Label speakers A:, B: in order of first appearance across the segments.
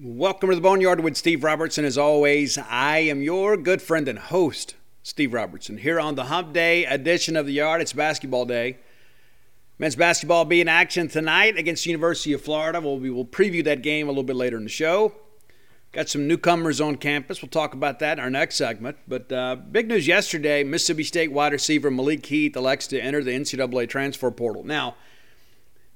A: Welcome to the Boneyard with Steve Robertson. As always, I am your good friend and host, Steve Robertson. Here on the Hump Day edition of the Yard, it's basketball day. Men's basketball be in action tonight against the University of Florida. We'll, we will preview that game a little bit later in the show. Got some newcomers on campus. We'll talk about that in our next segment. But uh, big news yesterday Mississippi State wide receiver Malik Heath elects to enter the NCAA transfer portal. Now,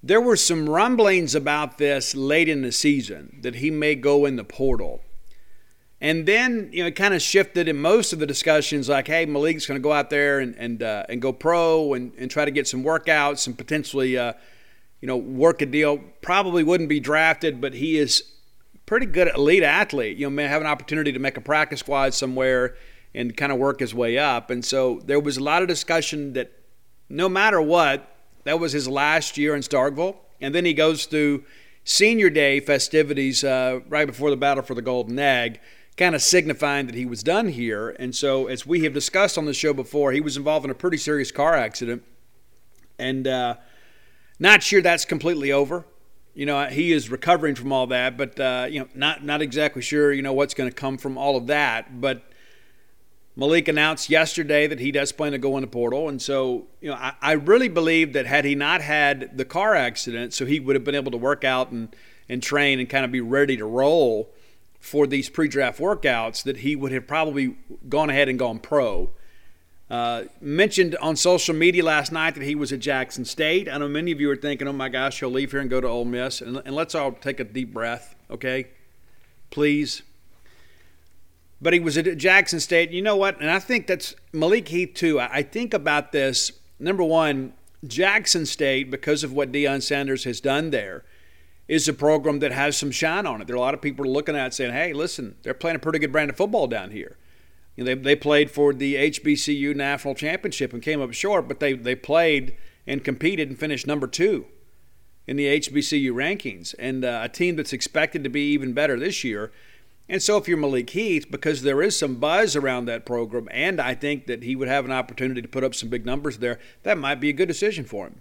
A: there were some rumblings about this late in the season that he may go in the portal. And then, you know, it kind of shifted in most of the discussions like, hey, Malik's going to go out there and, and, uh, and go pro and, and try to get some workouts and potentially, uh, you know, work a deal. Probably wouldn't be drafted, but he is pretty good elite athlete. You know, may have an opportunity to make a practice squad somewhere and kind of work his way up. And so there was a lot of discussion that no matter what, that was his last year in Starkville. And then he goes through senior day festivities uh, right before the battle for the Golden Egg, kind of signifying that he was done here. And so, as we have discussed on the show before, he was involved in a pretty serious car accident. And uh, not sure that's completely over. You know, he is recovering from all that, but uh, you know, not not exactly sure. You know what's going to come from all of that, but Malik announced yesterday that he does plan to go in the portal. And so, you know, I, I, really believe that had he not had the car accident, so he would have been able to work out and, and train and kind of be ready to roll for these pre draft workouts, that he would have probably gone ahead and gone pro. Uh, mentioned on social media last night that he was at Jackson State. I know many of you are thinking, oh my gosh, he'll leave here and go to Ole Miss. And, and let's all take a deep breath, okay? Please but he was at Jackson State. You know what? And I think that's Malik Heath too. I think about this. Number one, Jackson State, because of what Deion Sanders has done there, is a program that has some shine on it. There are a lot of people looking at it saying, "Hey, listen, they're playing a pretty good brand of football down here." You know, they, they played for the HBCU national championship and came up short, but they they played and competed and finished number two in the HBCU rankings, and uh, a team that's expected to be even better this year. And so, if you're Malik Heath, because there is some buzz around that program, and I think that he would have an opportunity to put up some big numbers there, that might be a good decision for him.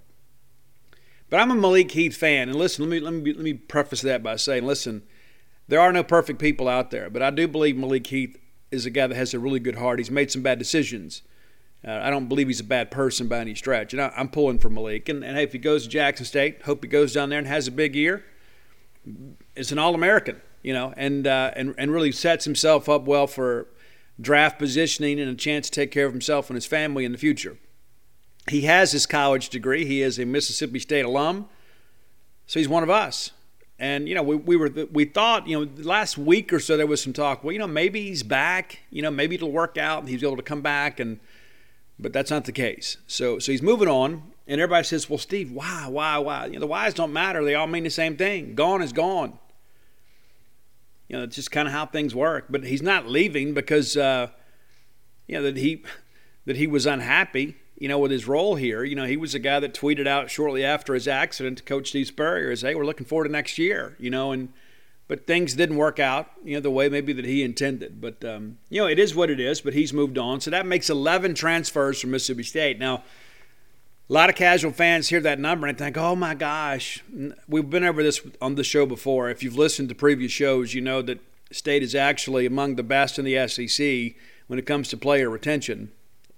A: But I'm a Malik Heath fan, and listen, let me let me let me preface that by saying, listen, there are no perfect people out there, but I do believe Malik Heath is a guy that has a really good heart. He's made some bad decisions. Uh, I don't believe he's a bad person by any stretch. And I, am pulling for Malik. And, and hey, if he goes to Jackson State, hope he goes down there and has a big year. It's an All American, you know, and, uh, and, and really sets himself up well for draft positioning and a chance to take care of himself and his family in the future. He has his college degree. He is a Mississippi State alum, so he's one of us. And you know, we, we were we thought you know last week or so there was some talk. Well, you know, maybe he's back. You know, maybe it'll work out. and He's able to come back, and but that's not the case. So so he's moving on, and everybody says, "Well, Steve, why, why, why?" You know, the whys don't matter. They all mean the same thing. Gone is gone. You know, it's just kind of how things work. But he's not leaving because uh, you know that he that he was unhappy you know, with his role here. You know, he was a guy that tweeted out shortly after his accident to Coach Steve Spurrier, "Hey, we're looking forward to next year." You know, and but things didn't work out, you know, the way maybe that he intended. But um, you know, it is what it is. But he's moved on, so that makes 11 transfers from Mississippi State. Now, a lot of casual fans hear that number and think, "Oh my gosh!" We've been over this on the show before. If you've listened to previous shows, you know that State is actually among the best in the SEC when it comes to player retention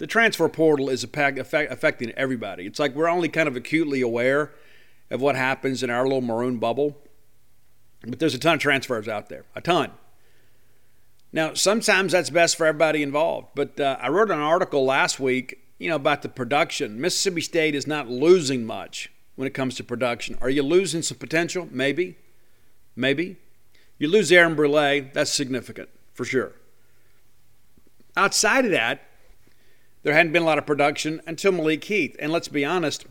A: the transfer portal is affecting everybody. It's like we're only kind of acutely aware of what happens in our little maroon bubble. But there's a ton of transfers out there, a ton. Now, sometimes that's best for everybody involved. But uh, I wrote an article last week, you know, about the production. Mississippi State is not losing much when it comes to production. Are you losing some potential? Maybe, maybe. You lose Aaron Brule, that's significant for sure. Outside of that, there hadn't been a lot of production until Malik Heath. And let's be honest,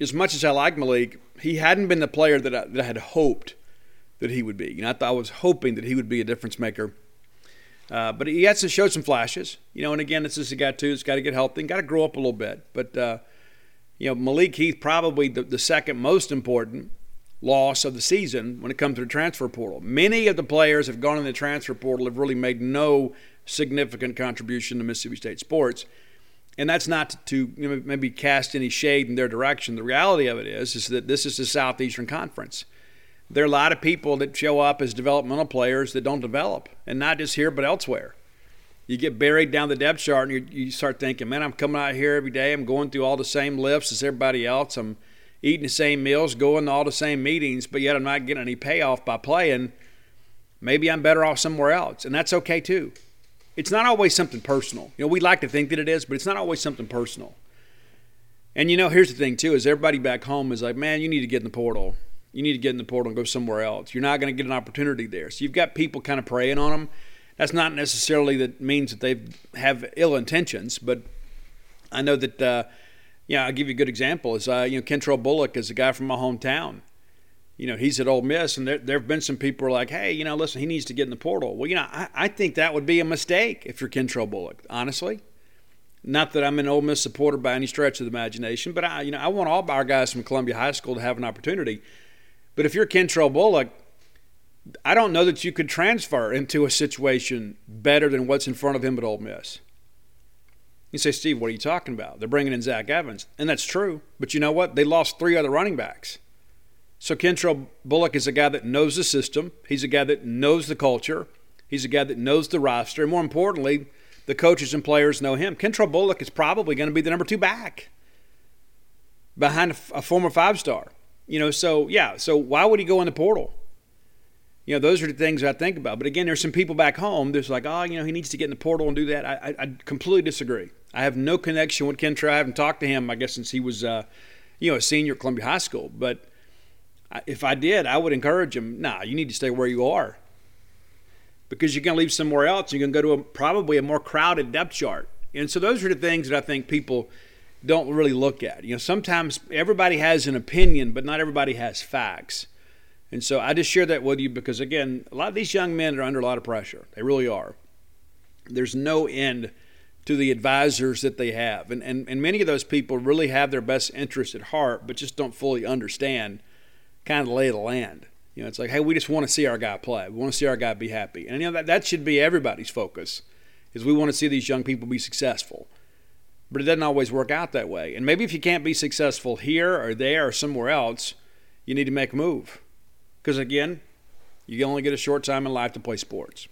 A: as much as I like Malik, he hadn't been the player that I, that I had hoped that he would be. You know, I, thought, I was hoping that he would be a difference maker. Uh, but he has to show some flashes, you know. And again, this is a guy too. He's got to get healthy got to grow up a little bit. But uh, you know, Malik Heath probably the, the second most important loss of the season when it comes to the transfer portal. Many of the players have gone in the transfer portal have really made no significant contribution to Mississippi State sports and that's not to you know, maybe cast any shade in their direction. The reality of it is, is that this is the Southeastern Conference. There are a lot of people that show up as developmental players that don't develop, and not just here but elsewhere. You get buried down the depth chart, and you, you start thinking, "Man, I'm coming out here every day. I'm going through all the same lifts as everybody else. I'm eating the same meals, going to all the same meetings, but yet I'm not getting any payoff by playing. Maybe I'm better off somewhere else, and that's okay too." it's not always something personal. You know, we like to think that it is, but it's not always something personal. And you know, here's the thing too: is everybody back home is like, man, you need to get in the portal. You need to get in the portal and go somewhere else. You're not going to get an opportunity there. So you've got people kind of preying on them. That's not necessarily that means that they have ill intentions, but I know that. Uh, yeah, I'll give you a good example. Is uh, you know, Kentrell Bullock is a guy from my hometown you know, he's at Ole Miss, and there, there have been some people like, hey, you know, listen, he needs to get in the portal. Well, you know, I, I think that would be a mistake if you're Kentrell Bullock, honestly. Not that I'm an Ole Miss supporter by any stretch of the imagination, but I, you know, I want all of our guys from Columbia High School to have an opportunity. But if you're Kentrell Bullock, I don't know that you could transfer into a situation better than what's in front of him at Ole Miss. You say, Steve, what are you talking about? They're bringing in Zach Evans. And that's true. But you know what? They lost three other running backs. So Kentrell Bullock is a guy that knows the system. He's a guy that knows the culture. He's a guy that knows the roster. And more importantly, the coaches and players know him. Kentrell Bullock is probably going to be the number two back behind a, former five star. You know, so yeah, so why would he go in the portal? You know, those are the things I think about. But again, there's some people back home that's like, oh, you know, he needs to get in the portal and do that. I, I, I completely disagree. I have no connection with Kentrell. I haven't talked to him, I guess, since he was, uh, you know, a senior at Columbia High School. But – if I did, I would encourage him. Nah, you need to stay where you are because you're going to leave somewhere else. You're going to go to a, probably a more crowded depth chart. And so those are the things that I think people don't really look at. You know, sometimes everybody has an opinion, but not everybody has facts. And so I just share that with you because, again, a lot of these young men are under a lot of pressure. They really are. There's no end to the advisors that they have. And, and, and many of those people really have their best interest at heart, but just don't fully understand – kind of lay of the land. You know, it's like, hey, we just want to see our guy play. We want to see our guy be happy. And, you know, that, that should be everybody's focus is we want to see these young people be successful. But it doesn't always work out that way. And maybe if you can't be successful here or there or somewhere else, you need to make a move. Because, again, You only get a short time in life to play sports.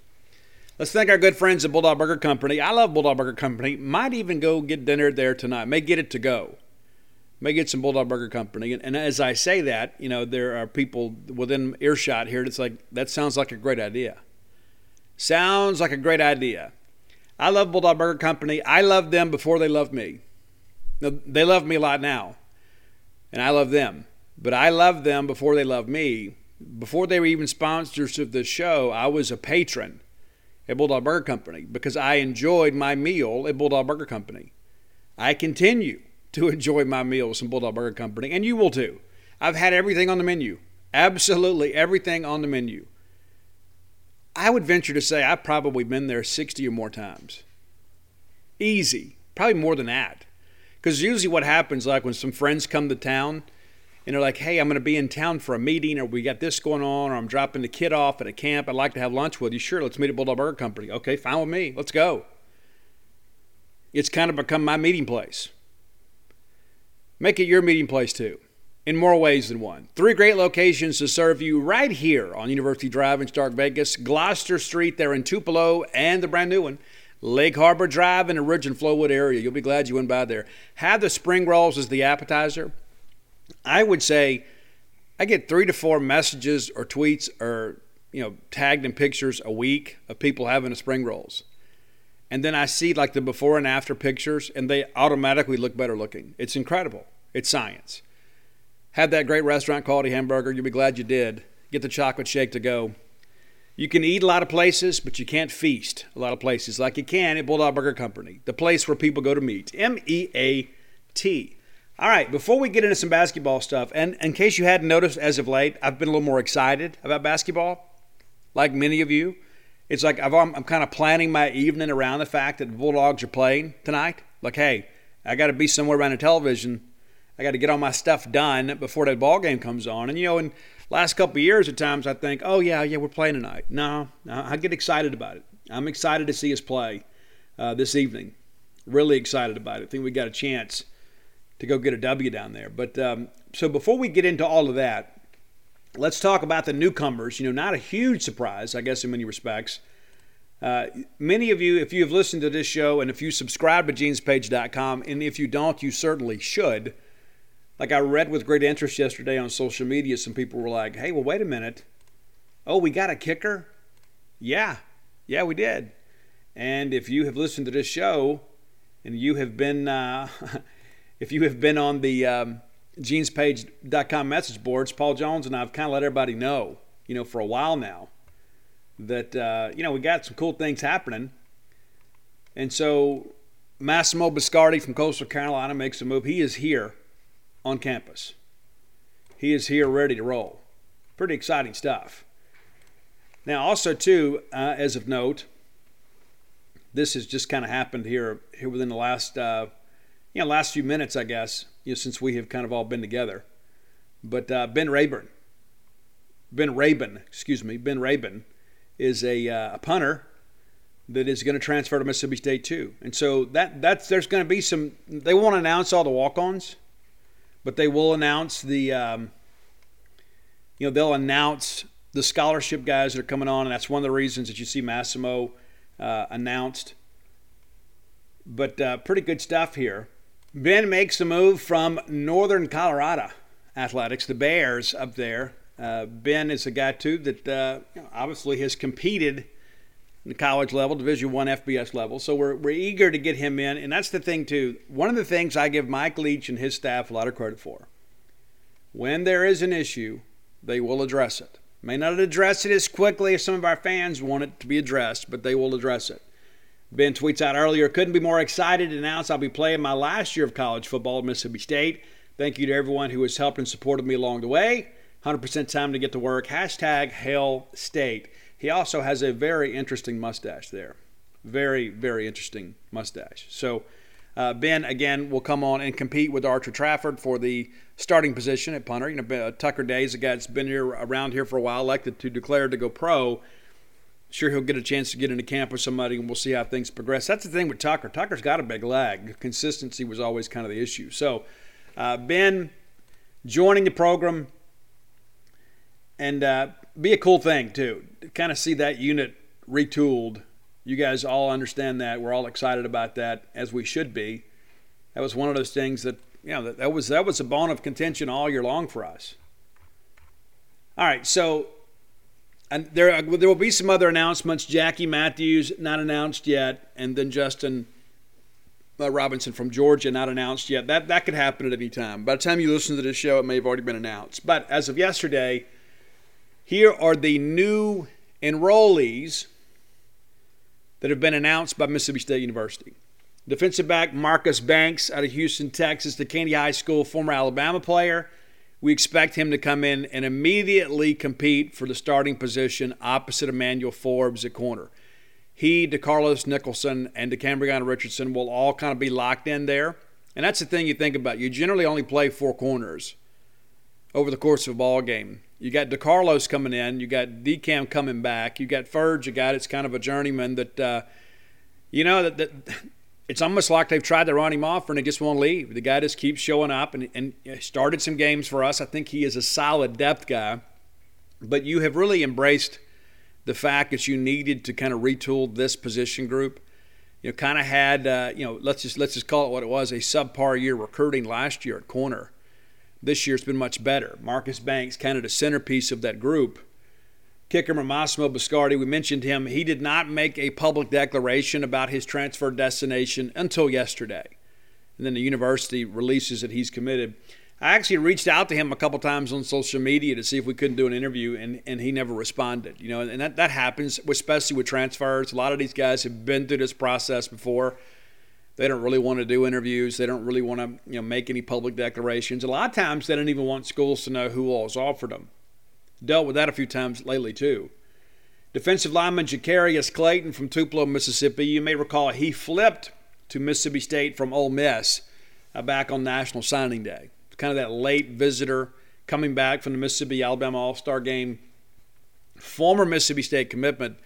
A: Let's thank our good friends at Bulldog Burger Company. I love Bulldog Burger Company. Might even go get dinner there tonight. May get it to go. May get some Bulldog Burger Company. And, and as I say that, you know, there are people within earshot here that's like, that sounds like a great idea. Sounds like a great idea. I love Bulldog Burger Company. I loved them before they loved me. Now, they love me a lot now, and I love them. But I loved them before they loved me. Before they were even sponsors of the show, I was a patron at Bulldog Burger Company because I enjoyed my meal at Bulldog Burger Company. I continue to enjoy my meals from Bulldog Burger Company, and you will too. I've had everything on the menu, absolutely everything on the menu. I would venture to say I've probably been there 60 or more times. Easy, probably more than that. Because usually what happens, like when some friends come to town and they're like, hey, I'm going to be in town for a meeting, or we got this going on, or I'm dropping the kid off at a camp. I'd like to have lunch with you. Sure, let's meet at Bulldog Burger Company. Okay, fine with me. Let's go. It's kind of become my meeting place. Make it your meeting place too, in more ways than one. Three great locations to serve you right here on University Drive in Stark Vegas, Gloster Street there in Tupelo, and the brand new one. Lake Harbor Drive in the Ridge and Flowood area. You'll be glad you went by there. Have the spring rolls as the appetizer. I would say I get three to four messages or tweets or you know tagged in pictures a week of people having the spring rolls, and then I see like the before and after pictures, and they automatically look better looking. It's incredible. It's science. Had that great restaurant quality hamburger. You'll be glad you did. Get the chocolate shake to go. You can eat a lot of places, but you can't feast a lot of places like you can at Bulldog Burger Company, the place where people go to meet. M E A T. All right, before we get into some basketball stuff, and in case you hadn't noticed as of late, I've been a little more excited about basketball, like many of you. It's like i am kind of planning my evening around the fact that the Bulldogs are playing tonight. Like, hey, I got to be somewhere around the television. I got to get all my stuff done before that ball game comes on. And you know, in last couple of years, at times I think, oh yeah, yeah, we're playing tonight. No, no I get excited about it. I'm excited to see us play uh, this evening. Really excited about it. I think we got a chance to go get a W down there. But um, so before we get into all of that, let's talk about the newcomers. You know, not a huge surprise, I guess, in many respects. Uh, many of you, if you have listened to this show and if you subscribe to genespage.com, and if you don't, you certainly should. Like I read with great interest yesterday on social media, some people were like, hey, well, wait a minute. Oh, we got a kicker? Yeah, yeah, we did. And if you have listened to this show and you have been uh, if you have been on the um, genespage.com message boards, Paul Jones and I have kind of let everybody know, you know, for a while now that, uh, you know, we got some cool things happening. And so Massimo Biscardi from Coastal Carolina makes a move. He is here on campus. He is here ready to roll. Pretty exciting stuff. Now, also, too, uh, as of note, this has just kind of happened here, here within the last uh, you know, last few minutes, I guess, you know, since we have kind of all been together. But uh, Ben Rayburn, Ben Raybon, excuse me, Ben Raybon is a, uh, a punter that is going to transfer to Mississippi State too. And so that that's there's going to be some. They won't announce all the walk-ons, but they will announce the. Um, you know, they'll announce the scholarship guys that are coming on, and that's one of the reasons that you see Massimo uh, announced. But uh, pretty good stuff here. Ben makes the move from Northern Colorado Athletics, the Bears up there. Uh, ben is a guy too that uh, obviously has competed the college level, Division One FBS level. So we're, we're eager to get him in, and that's the thing too. One of the things I give Mike Leach and his staff a lot of credit for. When there is an issue, they will address it. May not address it as quickly as some of our fans want it to be addressed, but they will address it. Ben tweets out earlier, couldn't be more excited to announce I'll be playing my last year of college football at Mississippi State. Thank you to everyone who has helped and supported me along the way. 100% time to get to work. Hashtag Hail State. He also has a very interesting mustache there. Very, very interesting mustache. So, uh, Ben, again, will come on and compete with Archer Trafford for the starting position at punter. You know, Tucker Day's, a guy that's been here around here for a while, elected to declare to go pro sure he'll get a chance to get into camp with somebody and we'll see how things progress. That's the thing with Tucker. Tucker's got a big leg. Consistency was always kind of the issue. So, uh, Ben joining the program, and uh, be a cool thing too. To kind of see that unit retooled. You guys all understand that. We're all excited about that, as we should be. That was one of those things that you know that, that was that was a bone of contention all year long for us. All right, so and there there will be some other announcements. Jackie Matthews not announced yet, and then Justin uh, Robinson from Georgia not announced yet. That that could happen at any time. By the time you listen to this show, it may have already been announced. But as of yesterday, here are the new enrollees that have been announced by Mississippi State University. Defensive back Marcus Banks out of Houston, Texas, the Candy High School, former Alabama player. We expect him to come in and immediately compete for the starting position opposite Emmanuel Forbes at corner. He, DeCarlos Nicholson, and Decamerion Richardson will all kind of be locked in there. And that's the thing you think about. You generally only play four corners over the course of a ball game. You got DeCarlos coming in, you got DeCam coming back, you got Ferg, a guy that's kind of a journeyman that, uh, you know, that, that it's almost like they've tried to run him off and they just won't leave. The guy just keeps showing up and, and started some games for us. I think he is a solid depth guy. But you have really embraced the fact that you needed to kind of retool this position group. You know, kind of had uh, you know let's just let's just call it what it was a subpar year recruiting last year at corner. This year it's been much better. Marcus Banks, kind of the centerpiece of that group kicker Massimo Biscardi, we mentioned him. He did not make a public declaration about his transfer destination until yesterday. And then the university releases that he's committed. I actually reached out to him a couple times on social media to see if we couldn't do an interview, and, and he never responded. You know, and that, that happens, especially with transfers. A lot of these guys have been through this process before. They don't really want to do interviews. They don't really want to, you know, make any public declarations. A lot of times, they don't even want schools to know who all has offered them dealt with that a few times lately, too. Defensive lineman Jacarius Clayton from Tupelo, Mississippi. You may recall he flipped to Mississippi State from Ole Miss uh, back on National Signing Day. Kind of that late visitor coming back from the Mississippi Alabama All Star game. Former Mississippi State commitment.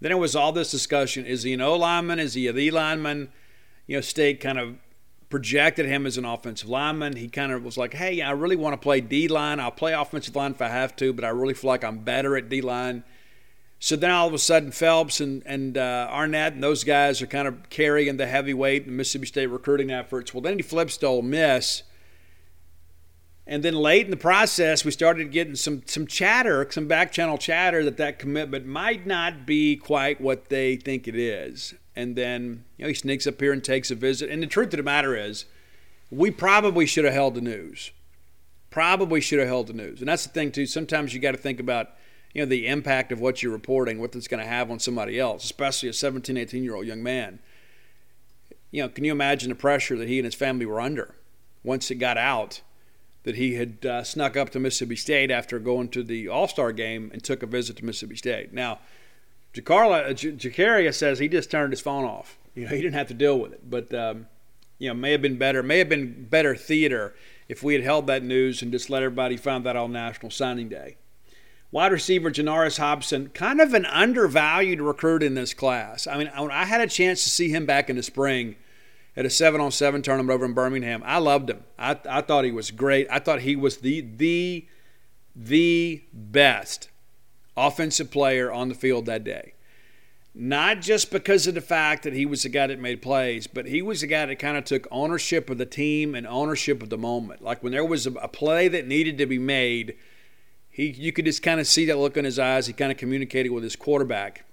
A: Then it was all this discussion is he an O lineman? Is he a D lineman? You know, State kind of projected him as an offensive lineman. He kind of was like, hey, I really want to play D line. I'll play offensive line if I have to, but I really feel like I'm better at D line. So then all of a sudden, Phelps and, and uh, Arnett and those guys are kind of carrying the heavyweight in Mississippi State recruiting efforts. Well, then he flips to Ole Miss. And then late in the process, we started getting some, some chatter, some back channel chatter that that commitment might not be quite what they think it is and then you know he sneaks up here and takes a visit. And the truth of the matter is, we probably should have held the news. Probably should have held the news. And that's the thing too. Sometimes you got to think about you know the impact of what you're reporting, what it's going to have on somebody else, especially a 17, 18 year old young man. You know, can you imagine the pressure that he and his family were under once it got out that he had uh, snuck up to Mississippi State after going to the All Star game and took a visit to Mississippi State? Now Jacarla, uh, Jacaria says he just turned his phone off. You know, he didn't have to deal with it, but um, you know, may have been better, may have been better theater if we had held that news and just let everybody find that on National Signing Day. Wide receiver Janarius Hobson, kind of an undervalued recruit in this class. I mean, I had a chance to see him back in the spring at a seven on seven tournament over in Birmingham. I loved him. I, I thought he was great. I thought he was the the the best offensive player on the field that day. Not just because of the fact that he was the guy that made plays, but he was the guy that kind of took ownership of the team and ownership of the moment. Like when there was a, play that needed to be made, he you could just kind of see that look in his eyes. He kind of communicated with his quarterback.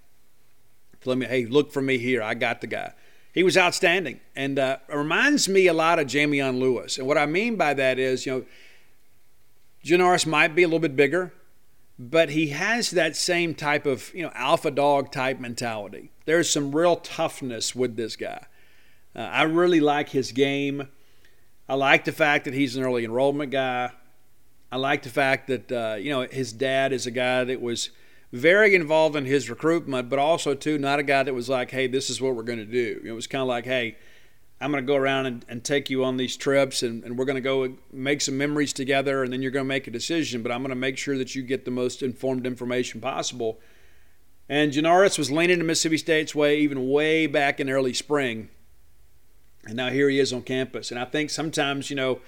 A: Let me, hey, look for me here. I got the guy. He was outstanding, and uh, reminds me a lot of Jamion Lewis. And what I mean by that is, you know, Janarius might be a little bit bigger but he has that same type of you know alpha dog type mentality. There's some real toughness with this guy. Uh, I really like his game. I like the fact that he's an early enrollment guy. I like the fact that uh, you know his dad is a guy that was very involved in his recruitment, but also too not a guy that was like, "Hey, this is what we're going to do." It was kind of like, "Hey, I'm going to go around and, and, take you on these trips, and, and we're going to go make some memories together, and then you're going to make a decision. But I'm going to make sure that you get the most informed information possible. And Janarius was leaning to Mississippi State's way even way back in early spring. And now here he is on campus. And I think sometimes, you know,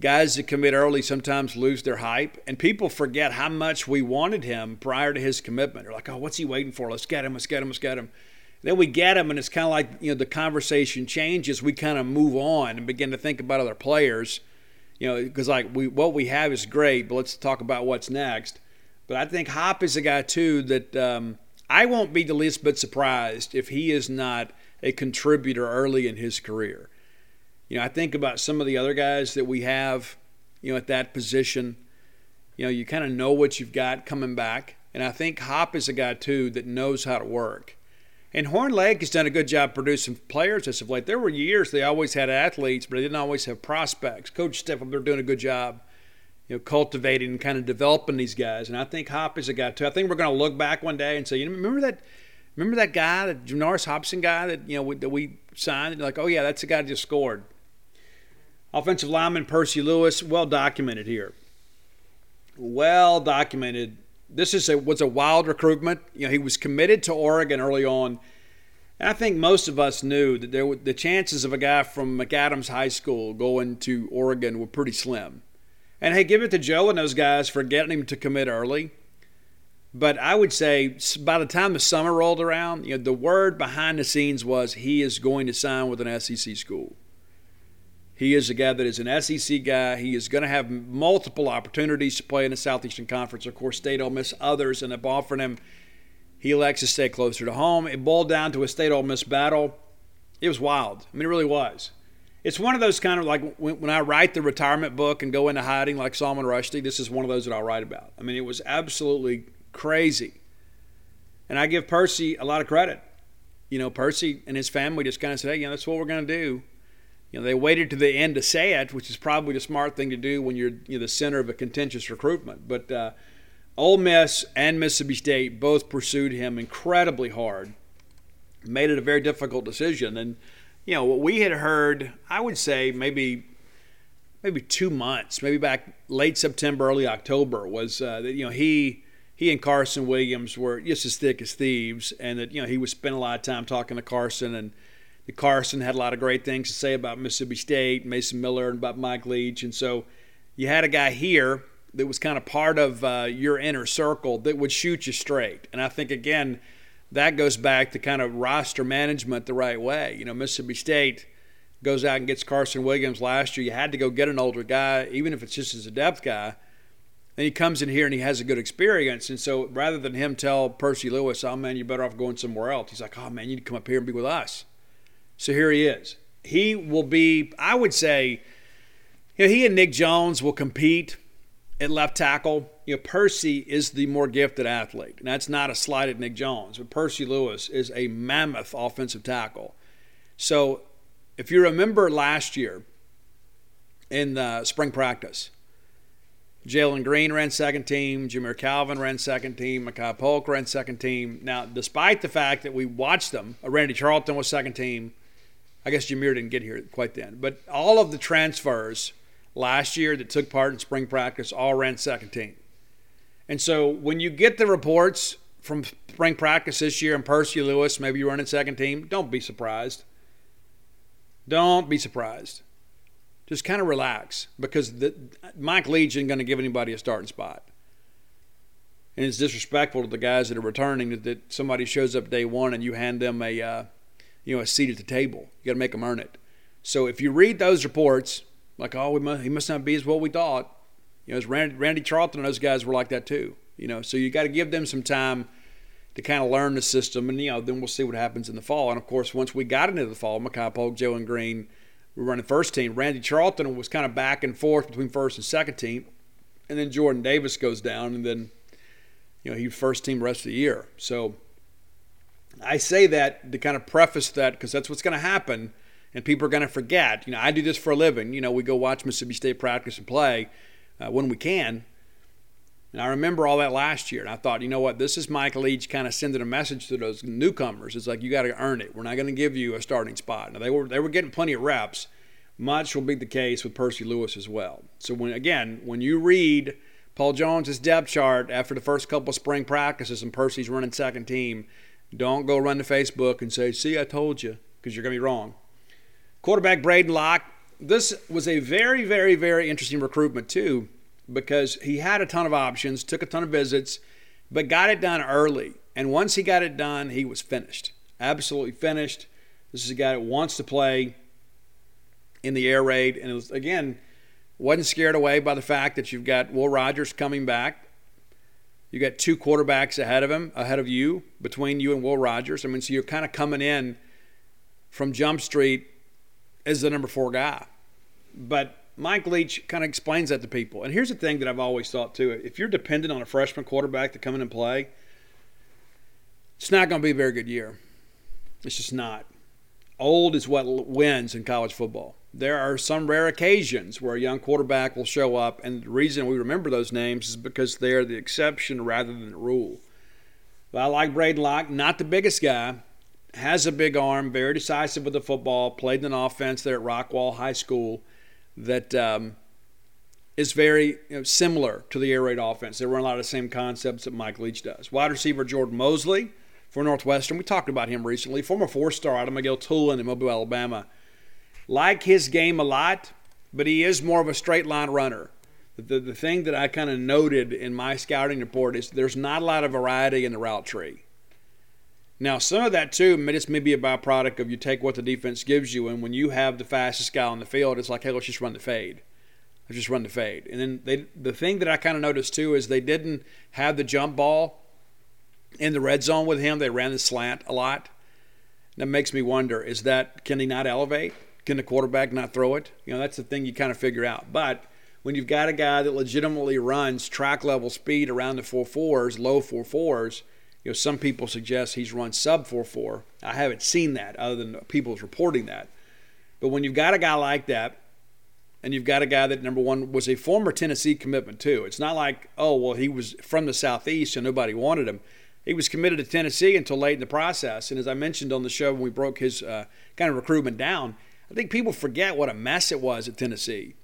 A: guys that commit early sometimes lose their hype, and people forget how much we wanted him prior to his commitment. They're like, oh, what's he waiting for? Let's get him, let's get him, let's get him. Then we get him, and it's kind of like you know the conversation changes. We kind of move on and begin to think about other players, you know, because like we what we have is great, but let's talk about what's next. But I think Hop is a guy too that um, I won't be the least bit surprised if he is not a contributor early in his career. You know, I think about some of the other guys that we have, you know, at that position. You know, you kind of know what you've got coming back. And I think Hop is a guy, too, that knows how to work. And Horn Lake has done a good job producing players as of late. There were years they always had athletes, but they didn't always have prospects. Coach Stephen, they're doing a good job, you know, cultivating and kind of developing these guys. And I think Hop is a guy too. I think we're going to look back one day and say, you know, remember that, remember that guy, the Janoris Hobson guy that you know that we signed? Like, oh yeah, that's the guy that just scored. Offensive lineman Percy Lewis, well documented here. Well documented. This is a, was a wild recruitment. You know, he was committed to Oregon early on. And I think most of us knew that there were, the chances of a guy from McAdams High School going to Oregon were pretty slim. And hey, give it to Joe and those guys for getting him to commit early. But I would say by the time the summer rolled around, you know, the word behind the scenes was he is going to sign with an SEC school. He is a guy that is an SEC guy. He is going to have multiple opportunities to play in the Southeastern Conference. Of course, State Ole Miss, others, and have offered him. He elects to stay closer to home. It boiled down to a State Ole Miss battle. It was wild. I mean, it really was. It's one of those kind of like when, when I write the retirement book and go into hiding like Salman Rushdie, this is one of those that I'll write about. I mean, it was absolutely crazy. And I give Percy a lot of credit. You know, Percy and his family just kind of said, hey, you know, that's what we're going to do you know, they waited to the end to say it, which is probably the smart thing to do when you're, you know, the center of a contentious recruitment. But uh, Ole Miss and Mississippi State both pursued him incredibly hard, made it a very difficult decision. And, you know, what we had heard, I would say maybe maybe two months, maybe back late September, early October, was uh, that, you know, he he and Carson Williams were just as thick as thieves, and that, you know, he was spending a lot of time talking to Carson and – Carson had a lot of great things to say about Mississippi State, Mason Miller, and about Mike Leach. And so you had a guy here that was kind of part of uh, your inner circle that would shoot you straight. And I think, again, that goes back to kind of roster management the right way. You know, Mississippi State goes out and gets Carson Williams last year. You had to go get an older guy, even if it's just as a depth guy. Then he comes in here and he has a good experience. And so rather than him tell Percy Lewis, oh, man, you're better off going somewhere else, he's like, oh, man, you need to come up here and be with us. So here he is. He will be, I would say, you know, he and Nick Jones will compete at left tackle. You know, Percy is the more gifted athlete. And that's not a slight at Nick Jones, but Percy Lewis is a mammoth offensive tackle. So if you remember last year in the spring practice, Jalen Green ran second team. Jamire Calvin ran second team. Makai Polk ran second team. Now, despite the fact that we watched them, uh, Randy Charlton was second team. I guess Jamire didn't get here quite then. But all of the transfers last year that took part in spring practice all ran second team. And so when you get the reports from spring practice this year and Percy Lewis, maybe you're running second team, don't be surprised. Don't be surprised. Just kind of relax because the, Mike Leach isn't going to give anybody a starting spot. And it's disrespectful to the guys that are returning that, that somebody shows up day one and you hand them a uh, you know, a seat at the table. You got to make them earn it. So if you read those reports, like, oh, we must, he must not be as well we thought. You know, as Randy, Randy Charlton and those guys were like that too. You know, so you got to give them some time to kind of learn the system, and you know, then we'll see what happens in the fall. And of course, once we got into the fall, Makai Polk, and Green, we were running first team. Randy Charlton was kind of back and forth between first and second team, and then Jordan Davis goes down, and then you know he first team rest of the year. So I say that to kind of preface that because that's what's going to happen, and people are going to forget. You know, I do this for a living. You know, we go watch Mississippi State practice and play uh, when we can. And I remember all that last year, and I thought, you know what, this is Mike Leach kind of sending a message to those newcomers. It's like you got to earn it. We're not going to give you a starting spot. Now they were they were getting plenty of reps. Much will be the case with Percy Lewis as well. So when again, when you read Paul Jones's depth chart after the first couple of spring practices and Percy's running second team, don't go run to Facebook and say, see, I told you, because you're going to be wrong. Quarterback Braden Locke, this was a very, very, very interesting recruitment too, because he had a ton of options, took a ton of visits, but got it done early. And once he got it done, he was finished. Absolutely finished. This is a guy that wants to play in the air raid, and was again wasn't scared away by the fact that you've got Will Rogers coming back. You got two quarterbacks ahead of him, ahead of you, between you and Will Rogers. I mean, so you're kind of coming in from Jump Street as the number four guy. But Mike Leach kind of explains that to people. And here's the thing that I've always thought too: if you're dependent on a freshman quarterback to come in and play, it's not going to be a very good year. It's just not. Old is what wins in college football. There are some rare occasions where a young quarterback will show up, and the reason we remember those names is because they're the exception rather than the rule. But I like Braden Locke, not the biggest guy, has a big arm, very decisive with the football, played in an offense there at Rockwall High School that um, is very you know, similar to the air raid offense. They run a lot of the same concepts that Mike Leach does. Wide receiver Jordan Mosley for Northwestern. We talked about him recently. Former four star out of McGill-Toolen in Mobile, Alabama. Like his game a lot, but he is more of a straight line runner. The, the thing that I kind of noted in my scouting report is there's not a lot of variety in the route tree. Now, some of that too, may maybe a byproduct of you take what the defense gives you, and when you have the fastest guy on the field, it's like, hey, let's just run the fade. Let's just run the fade. And then they, the thing that I kind of noticed too is they didn't have the jump ball in the red zone with him. They ran the slant a lot. That makes me wonder: is that can he not elevate? Can the quarterback not throw it? You know, that's the thing you kind of figure out. But when you've got a guy that legitimately runs track level speed around the four fours, low four fours you know, some people suggest he's run sub 4-4. I haven't seen that other than people's reporting that. But when you've got a guy like that, and you've got a guy that number one was a former Tennessee commitment too. It's not like oh well he was from the southeast and nobody wanted him. He was committed to Tennessee until late in the process. And as I mentioned on the show when we broke his uh, kind of recruitment down, I think people forget what a mess it was at Tennessee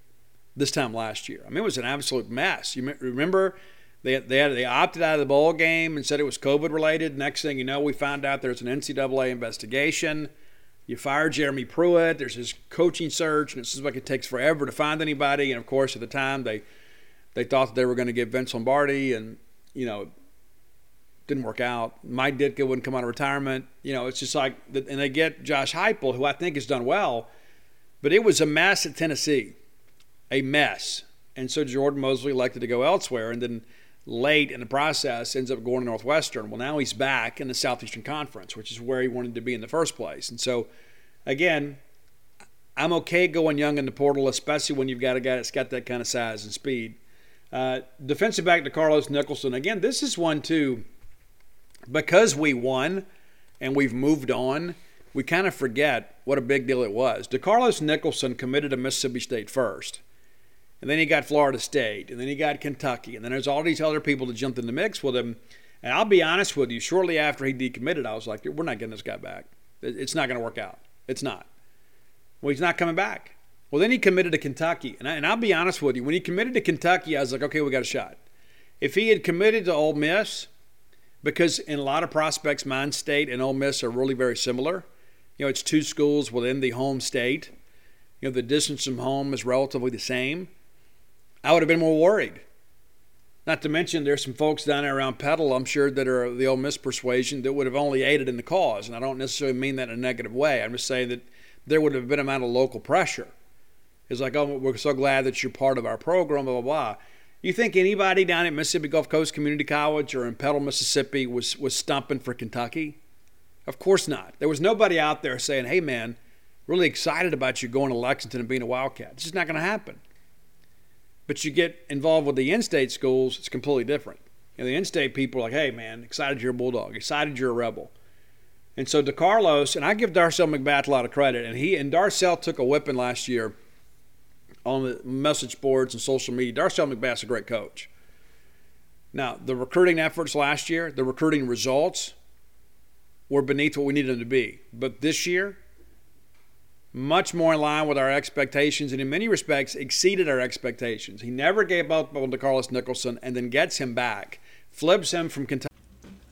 A: this time last year. I mean it was an absolute mess. You remember they, they, had, they opted out of the bowl game and said it was COVID related. Next thing you know, we found out there's an NCAA investigation. You fire Jeremy Pruitt. There's his coaching search, and it seems like it takes forever to find anybody. And of course, at the time, they they thought that they were going to get Vince Lombardi, and you know, didn't work out. Mike Ditka wouldn't come out of retirement. You know, it's just like, and they get Josh Heupel, who I think has done well, but it was a mess at Tennessee, a mess. And so Jordan Mosley elected to go elsewhere, and then late in the process ends up going to Northwestern. Well, now he's back in the Southeastern Conference, which is where he wanted to be in the first place. And so, again, I'm okay going young in the portal, especially when you've got a guy that's got that kind of size and speed. Uh, defensive back DeCarlos Nicholson. Again, this is one too. Because we won and we've moved on, we kind of forget what a big deal it was. DeCarlos Nicholson committed to Mississippi State first and then he got Florida State, and then he got Kentucky, and then there's all these other people that jumped in the mix with him. And I'll be honest with you, shortly after he decommitted, I was like, we're not getting this guy back. It's not going to work out. It's not. Well, he's not coming back. Well, then he committed to Kentucky. And, I, and I'll be honest with you, when he committed to Kentucky, I was like, okay, we got a shot. If he had committed to Ole Miss, because in a lot of prospects, Mine State and Ole Miss are really very similar. You know, it's two schools within the home state. You know, the distance from home is relatively the same. I would have been more worried. Not to mention, there's some folks down there around Petal, I'm sure, that are the Ole Miss persuasion that would have only aided in the cause. And I don't necessarily mean that in a negative way. I'm just saying that there would have been a amount of local pressure. It's like, oh, we're so glad that you're part of our program, blah, blah, blah. You think anybody down at Mississippi Gulf Coast Community College or in Petal, Mississippi was, was stumping for Kentucky? Of course not. There was nobody out there saying, hey, man, really excited about you going to Lexington and being a Wildcat. It's just not going to happen. But you get involved with the in-state schools, it's completely different. And the in-state people are like, "Hey, man, excited you're a Bulldog, excited you're a Rebel." And so DeCarlos, and I give Darcel McBath a lot of credit, and he and Darcel took a whipping last year on the message boards and social media. Darcel McBath's a great coach. Now, the recruiting efforts last year, the recruiting results were beneath what we needed them to be. But this year, much more in line with our expectations and in many respects exceeded our expectations. He never gave up on DeCarlos Nicholson and then gets him back, flips him from Kentucky.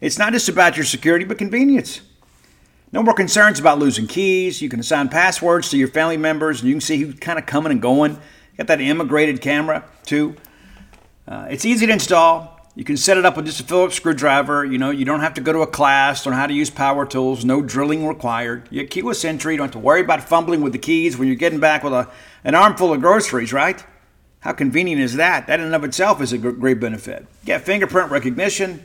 A: It's not just about your security, but convenience. No more concerns about losing keys. You can assign passwords to your family members, and you can see who's kind of coming and going. You got that immigrated camera too. Uh, it's easy to install. You can set it up with just a Phillips screwdriver. You know, you don't have to go to a class on how to use power tools. No drilling required. You keyless entry. You don't have to worry about fumbling with the keys when you're getting back with a, an armful of groceries, right? How convenient is that? That in and of itself is a great benefit. You get fingerprint recognition.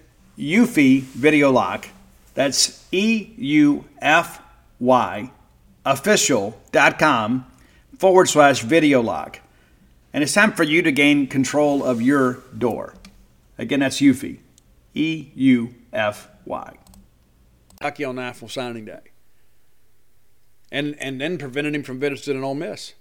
A: Eufy Video Lock. That's E U F Y official.com forward slash video lock. And it's time for you to gain control of your door. Again, that's Eufy. E U F Y.
B: Lucky on National Signing Day. And, and then prevented him from visiting an Ole Miss.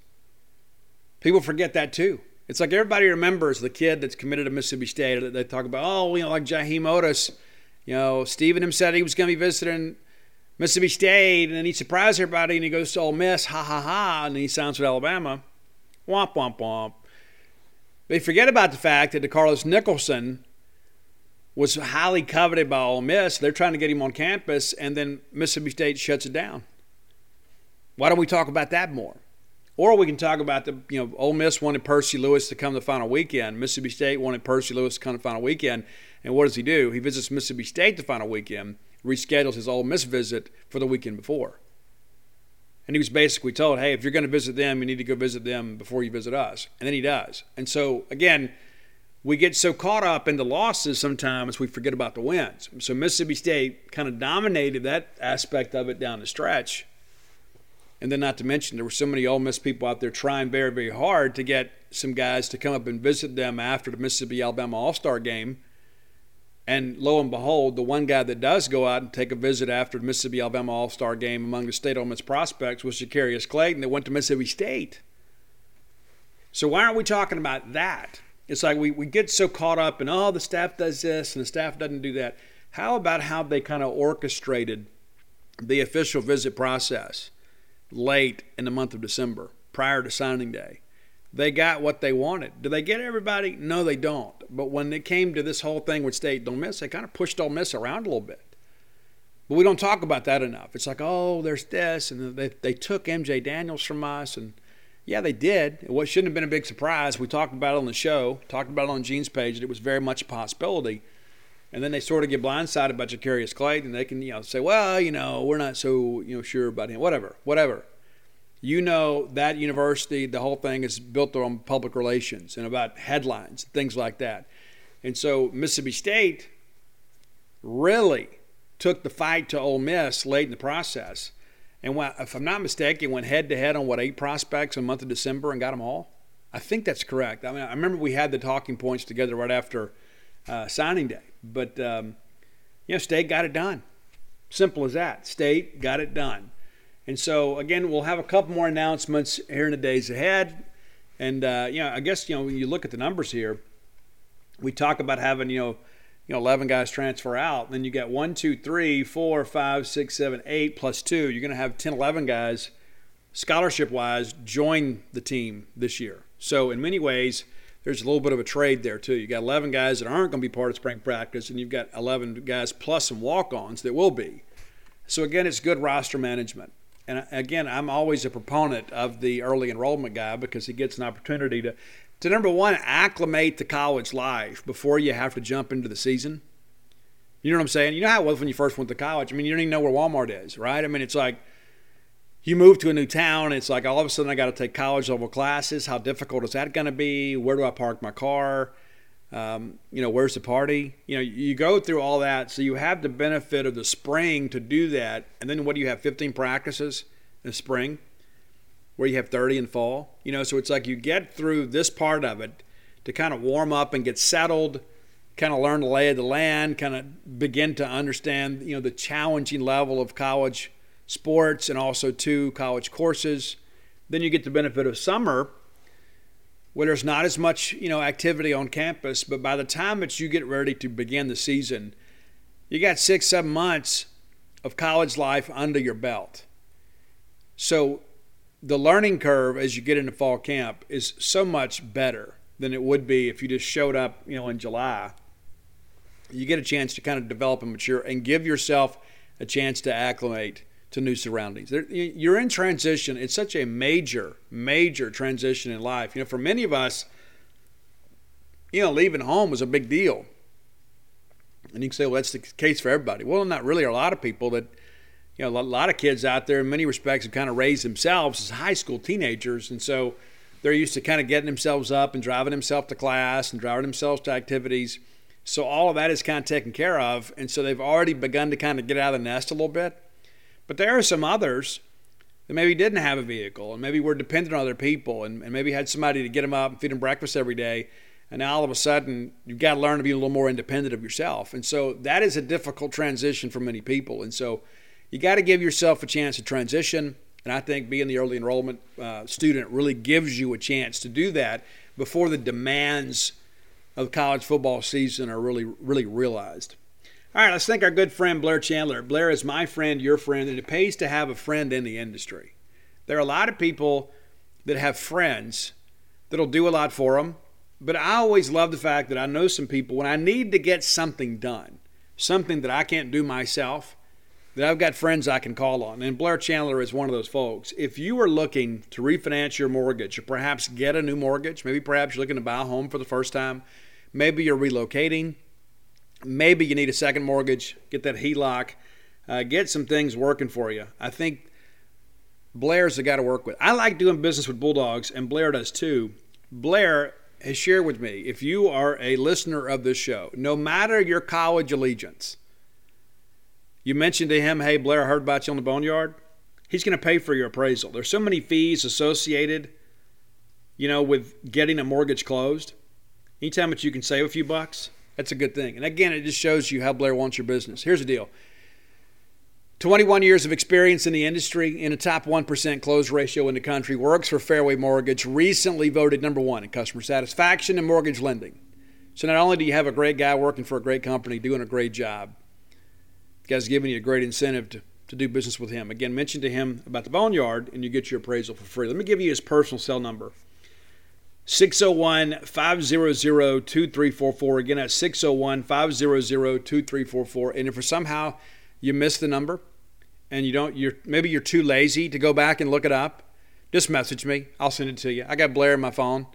B: People forget that too. It's like everybody remembers the kid that's committed to Mississippi State. They talk about, oh, you know, like Jaheim Oatis. You know, Stephen him said he was going to be visiting Mississippi State, and then he surprised everybody, and he goes to Ole Miss, ha ha ha, and then he signs with Alabama. Womp womp womp. They forget about the fact that DeCarlos Nicholson was highly coveted by Ole Miss. They're trying to get him on campus, and then Mississippi State shuts it down. Why don't we talk about that more? Or we can talk about the, you know, Ole Miss wanted Percy Lewis to come the final weekend. Mississippi State wanted Percy Lewis to come the final weekend. And what does he do? He visits Mississippi State the final weekend, reschedules his Ole Miss visit for the weekend before. And he was basically told, hey, if you're going to visit them, you need to go visit them before you visit us. And then he does. And so, again, we get so caught up in the losses sometimes we forget about the wins. So Mississippi State kind of dominated that aspect of it down the stretch. And then, not to mention, there were so many Ole Miss people out there trying very, very hard to get some guys to come up and visit them after the Mississippi Alabama All Star game. And lo and behold, the one guy that does go out and take a visit after the Mississippi Alabama All Star game among the state Ole Miss prospects was Jacarius Clayton that went to Mississippi State. So, why aren't we talking about that?
A: It's like we, we get so caught up in, oh, the staff does this and the staff doesn't do that. How about how they kind of orchestrated the official visit process late in the month of December prior to signing day? They got what they wanted. Do they get everybody? No, they don't. But when it came to this whole thing with State Don't Miss, they kind of pushed Ole Miss around a little bit. But we don't talk about that enough. It's like, oh, there's this, and they, they took MJ Daniels from us, and yeah, they did. It shouldn't have been a big surprise. We talked about it on the show, talked about it on Gene's page, that it was very much a possibility. And then they sort of get blindsided by Jacarius Clayton, and they can, you know, say, well, you know, we're not so, you know, sure about him. Whatever, whatever. You know that university, the whole thing is built on public relations and about headlines, things like that. And so Mississippi State really took the fight to Ole Miss late in the process. And if I'm not mistaken, went head to head on what eight prospects in the month of December and got them all. I think that's correct. I mean, I remember we had the talking points together right after uh, signing day, but um, you know, State got it done. Simple as that. State got it done. And so again, we'll have a couple more announcements here in the days ahead. And uh, you know, I guess you know when you look at the numbers here, we talk about having you know you know 11 guys transfer out then you got one two three four five six seven eight plus two you're going to have 10 11 guys scholarship wise join the team this year so in many ways there's a little bit of a trade there too you got 11 guys that aren't going to be part of spring practice and you've got 11 guys plus some walk-ons that will be so again it's good roster management and again i'm always a proponent of the early enrollment guy because he gets an opportunity to to number one, acclimate to college life before you have to jump into the season. You know what I'm saying? You know how it was when you first went to college. I mean, you don't even know where Walmart is, right? I mean, it's like you move to a new town. It's like all of a sudden I got to take college level classes. How difficult is that going to be? Where do I park my car? Um, you know, where's the party? You know, you go through all that. So you have the benefit of the spring to do that. And then what do you have? 15 practices in spring where you have 30 in fall. You know, so it's like you get through this part of it to kind of warm up and get settled, kind of learn the lay of the land, kind of begin to understand, you know, the challenging level of college sports and also two college courses. Then you get the benefit of summer where there's not as much, you know, activity on campus, but by the time that you get ready to begin the season, you got 6 7 months of college life under your belt. So the learning curve as you get into fall camp is so much better than it would be if you just showed up, you know, in July. You get a chance to kind of develop and mature and give yourself a chance to acclimate to new surroundings. You're in transition. It's such a major, major transition in life. You know, for many of us, you know, leaving home was a big deal. And you can say, well, that's the case for everybody. Well, not really. A lot of people that you know, a lot of kids out there in many respects have kind of raised themselves as high school teenagers. And so they're used to kind of getting themselves up and driving themselves to class and driving themselves to activities. So all of that is kind of taken care of. And so they've already begun to kind of get out of the nest a little bit. But there are some others that maybe didn't have a vehicle and maybe were dependent on other people and, and maybe had somebody to get them up and feed them breakfast every day. And now all of a sudden, you've got to learn to be a little more independent of yourself. And so that is a difficult transition for many people. And so you got to give yourself a chance to transition. And I think being the early enrollment uh, student really gives you a chance to do that before the demands of college football season are really, really realized. All right, let's thank our good friend Blair Chandler. Blair is my friend, your friend, and it pays to have a friend in the industry. There are a lot of people that have friends that'll do a lot for them, but I always love the fact that I know some people when I need to get something done, something that I can't do myself, that I've got friends I can call on. And Blair Chandler is one of those folks. If you are looking to refinance your mortgage or perhaps get a new mortgage, maybe perhaps you're looking to buy a home for the first time, maybe you're relocating, maybe you need a second mortgage, get that HELOC, uh, get some things working for you. I think Blair's the guy to work with. I like doing business with Bulldogs, and Blair does too. Blair has shared with me if you are a listener of this show, no matter your college allegiance, you mentioned to him, hey, Blair, I heard about you on the Boneyard. He's going to pay for your appraisal. There's so many fees associated, you know, with getting a mortgage closed. Anytime that you can save a few bucks, that's a good thing. And again, it just shows you how Blair wants your business. Here's the deal 21 years of experience in the industry in a top 1% close ratio in the country, works for Fairway Mortgage, recently voted number one in customer satisfaction and mortgage lending. So not only do you have a great guy working for a great company, doing a great job, the guy's giving you a great incentive to, to do business with him. Again, mention to him about the Boneyard and you get your appraisal for free. Let me give you his personal cell number. 601 500 2344. Again, that's 601 500 2344. And if for somehow you miss the number, and you don't you're maybe you're too lazy to go back and look it up, just message me. I'll send it to you. I got Blair in my phone.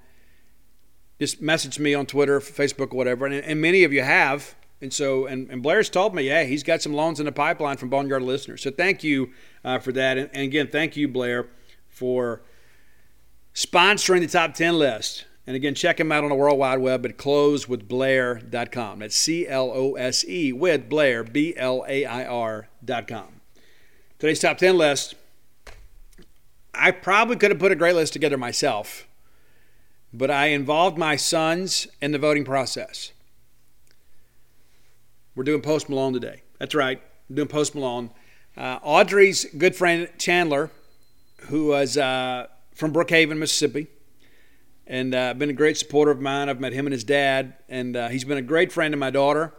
A: Just message me on Twitter, Facebook, whatever. And, and many of you have. And so, and, and Blair's told me, yeah, he's got some loans in the pipeline from Boneyard listeners. So thank you uh, for that. And, and again, thank you, Blair, for sponsoring the top 10 list. And again, check him out on the World Wide Web at closewithblair.com. That's C L O S E with Blair, B L A I R.com. Today's top 10 list. I probably could have put a great list together myself, but I involved my sons in the voting process. We're doing Post Malone today. That's right, we're doing Post Malone. Uh, Audrey's good friend Chandler, who was uh, from Brookhaven, Mississippi, and uh, been a great supporter of mine. I've met him and his dad, and uh, he's been a great friend of my daughter.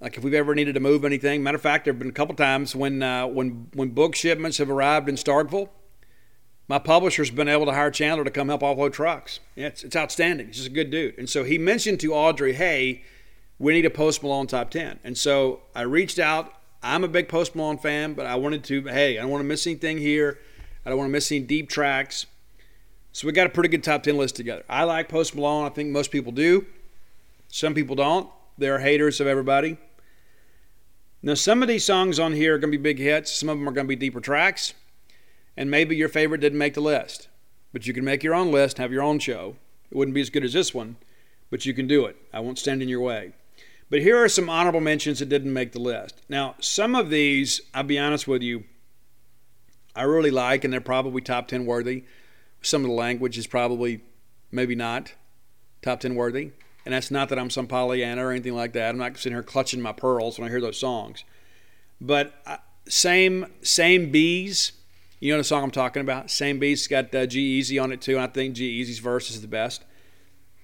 A: Like if we've ever needed to move anything. Matter of fact, there have been a couple times when uh, when when book shipments have arrived in Starkville, my publisher's been able to hire Chandler to come help offload trucks. Yeah, it's, it's outstanding. He's just a good dude. And so he mentioned to Audrey, hey, we need a Post Malone top 10. And so I reached out. I'm a big Post Malone fan, but I wanted to, hey, I don't want to miss anything here. I don't want to miss any deep tracks. So we got a pretty good top 10 list together. I like Post Malone. I think most people do. Some people don't. There are haters of everybody. Now, some of these songs on here are going to be big hits. Some of them are going to be deeper tracks. And maybe your favorite didn't make the list. But you can make your own list, have your own show. It wouldn't be as good as this one, but you can do it. I won't stand in your way. But here are some honorable mentions that didn't make the list. Now, some of these, I'll be honest with you, I really like, and they're probably top 10 worthy. Some of the language is probably maybe not top 10 worthy. And that's not that I'm some Pollyanna or anything like that. I'm not sitting here clutching my pearls when I hear those songs. But uh, same same bees. You know the song I'm talking about? Same bees got uh, G-Eazy on it too, and I think G-Eazy's verse is the best.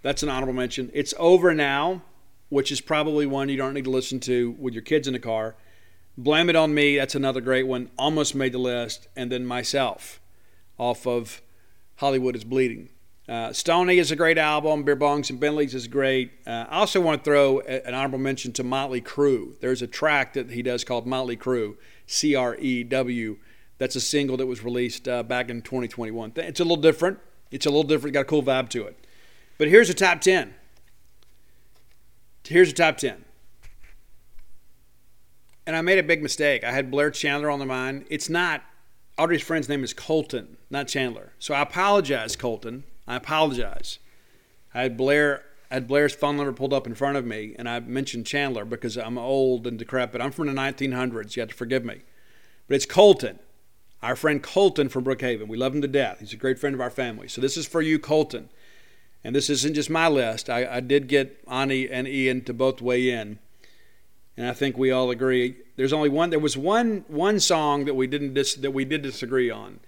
A: That's an honorable mention. It's over now, which is probably one you don't need to listen to with your kids in the car. Blame It On Me, that's another great one. Almost made the list. And then Myself off of Hollywood is Bleeding. Uh, Stoney is a great album. Beer Bongs and Bentleys is great. Uh, I also want to throw an honorable mention to Motley Crew. There's a track that he does called Motley Crew, C R E W. That's a single that was released uh, back in 2021. It's a little different. It's a little different. Got a cool vibe to it. But here's a top 10. Here's a top 10. And I made a big mistake. I had Blair Chandler on the mind. It's not. Audrey's friend's name is Colton, not Chandler. So I apologize, Colton. I apologize. I had Blair I had Blair's phone number pulled up in front of me, and I mentioned Chandler because I'm old and decrepit. I'm from the 1900s. You have to forgive me. But it's Colton, our friend Colton from Brookhaven. We love him to death. He's a great friend of our family. So this is for you, Colton. And this isn't just my list. I, I did get Ani and Ian to both weigh in, and I think we all agree. There's only one. There was one one song that we didn't dis, that we did disagree on,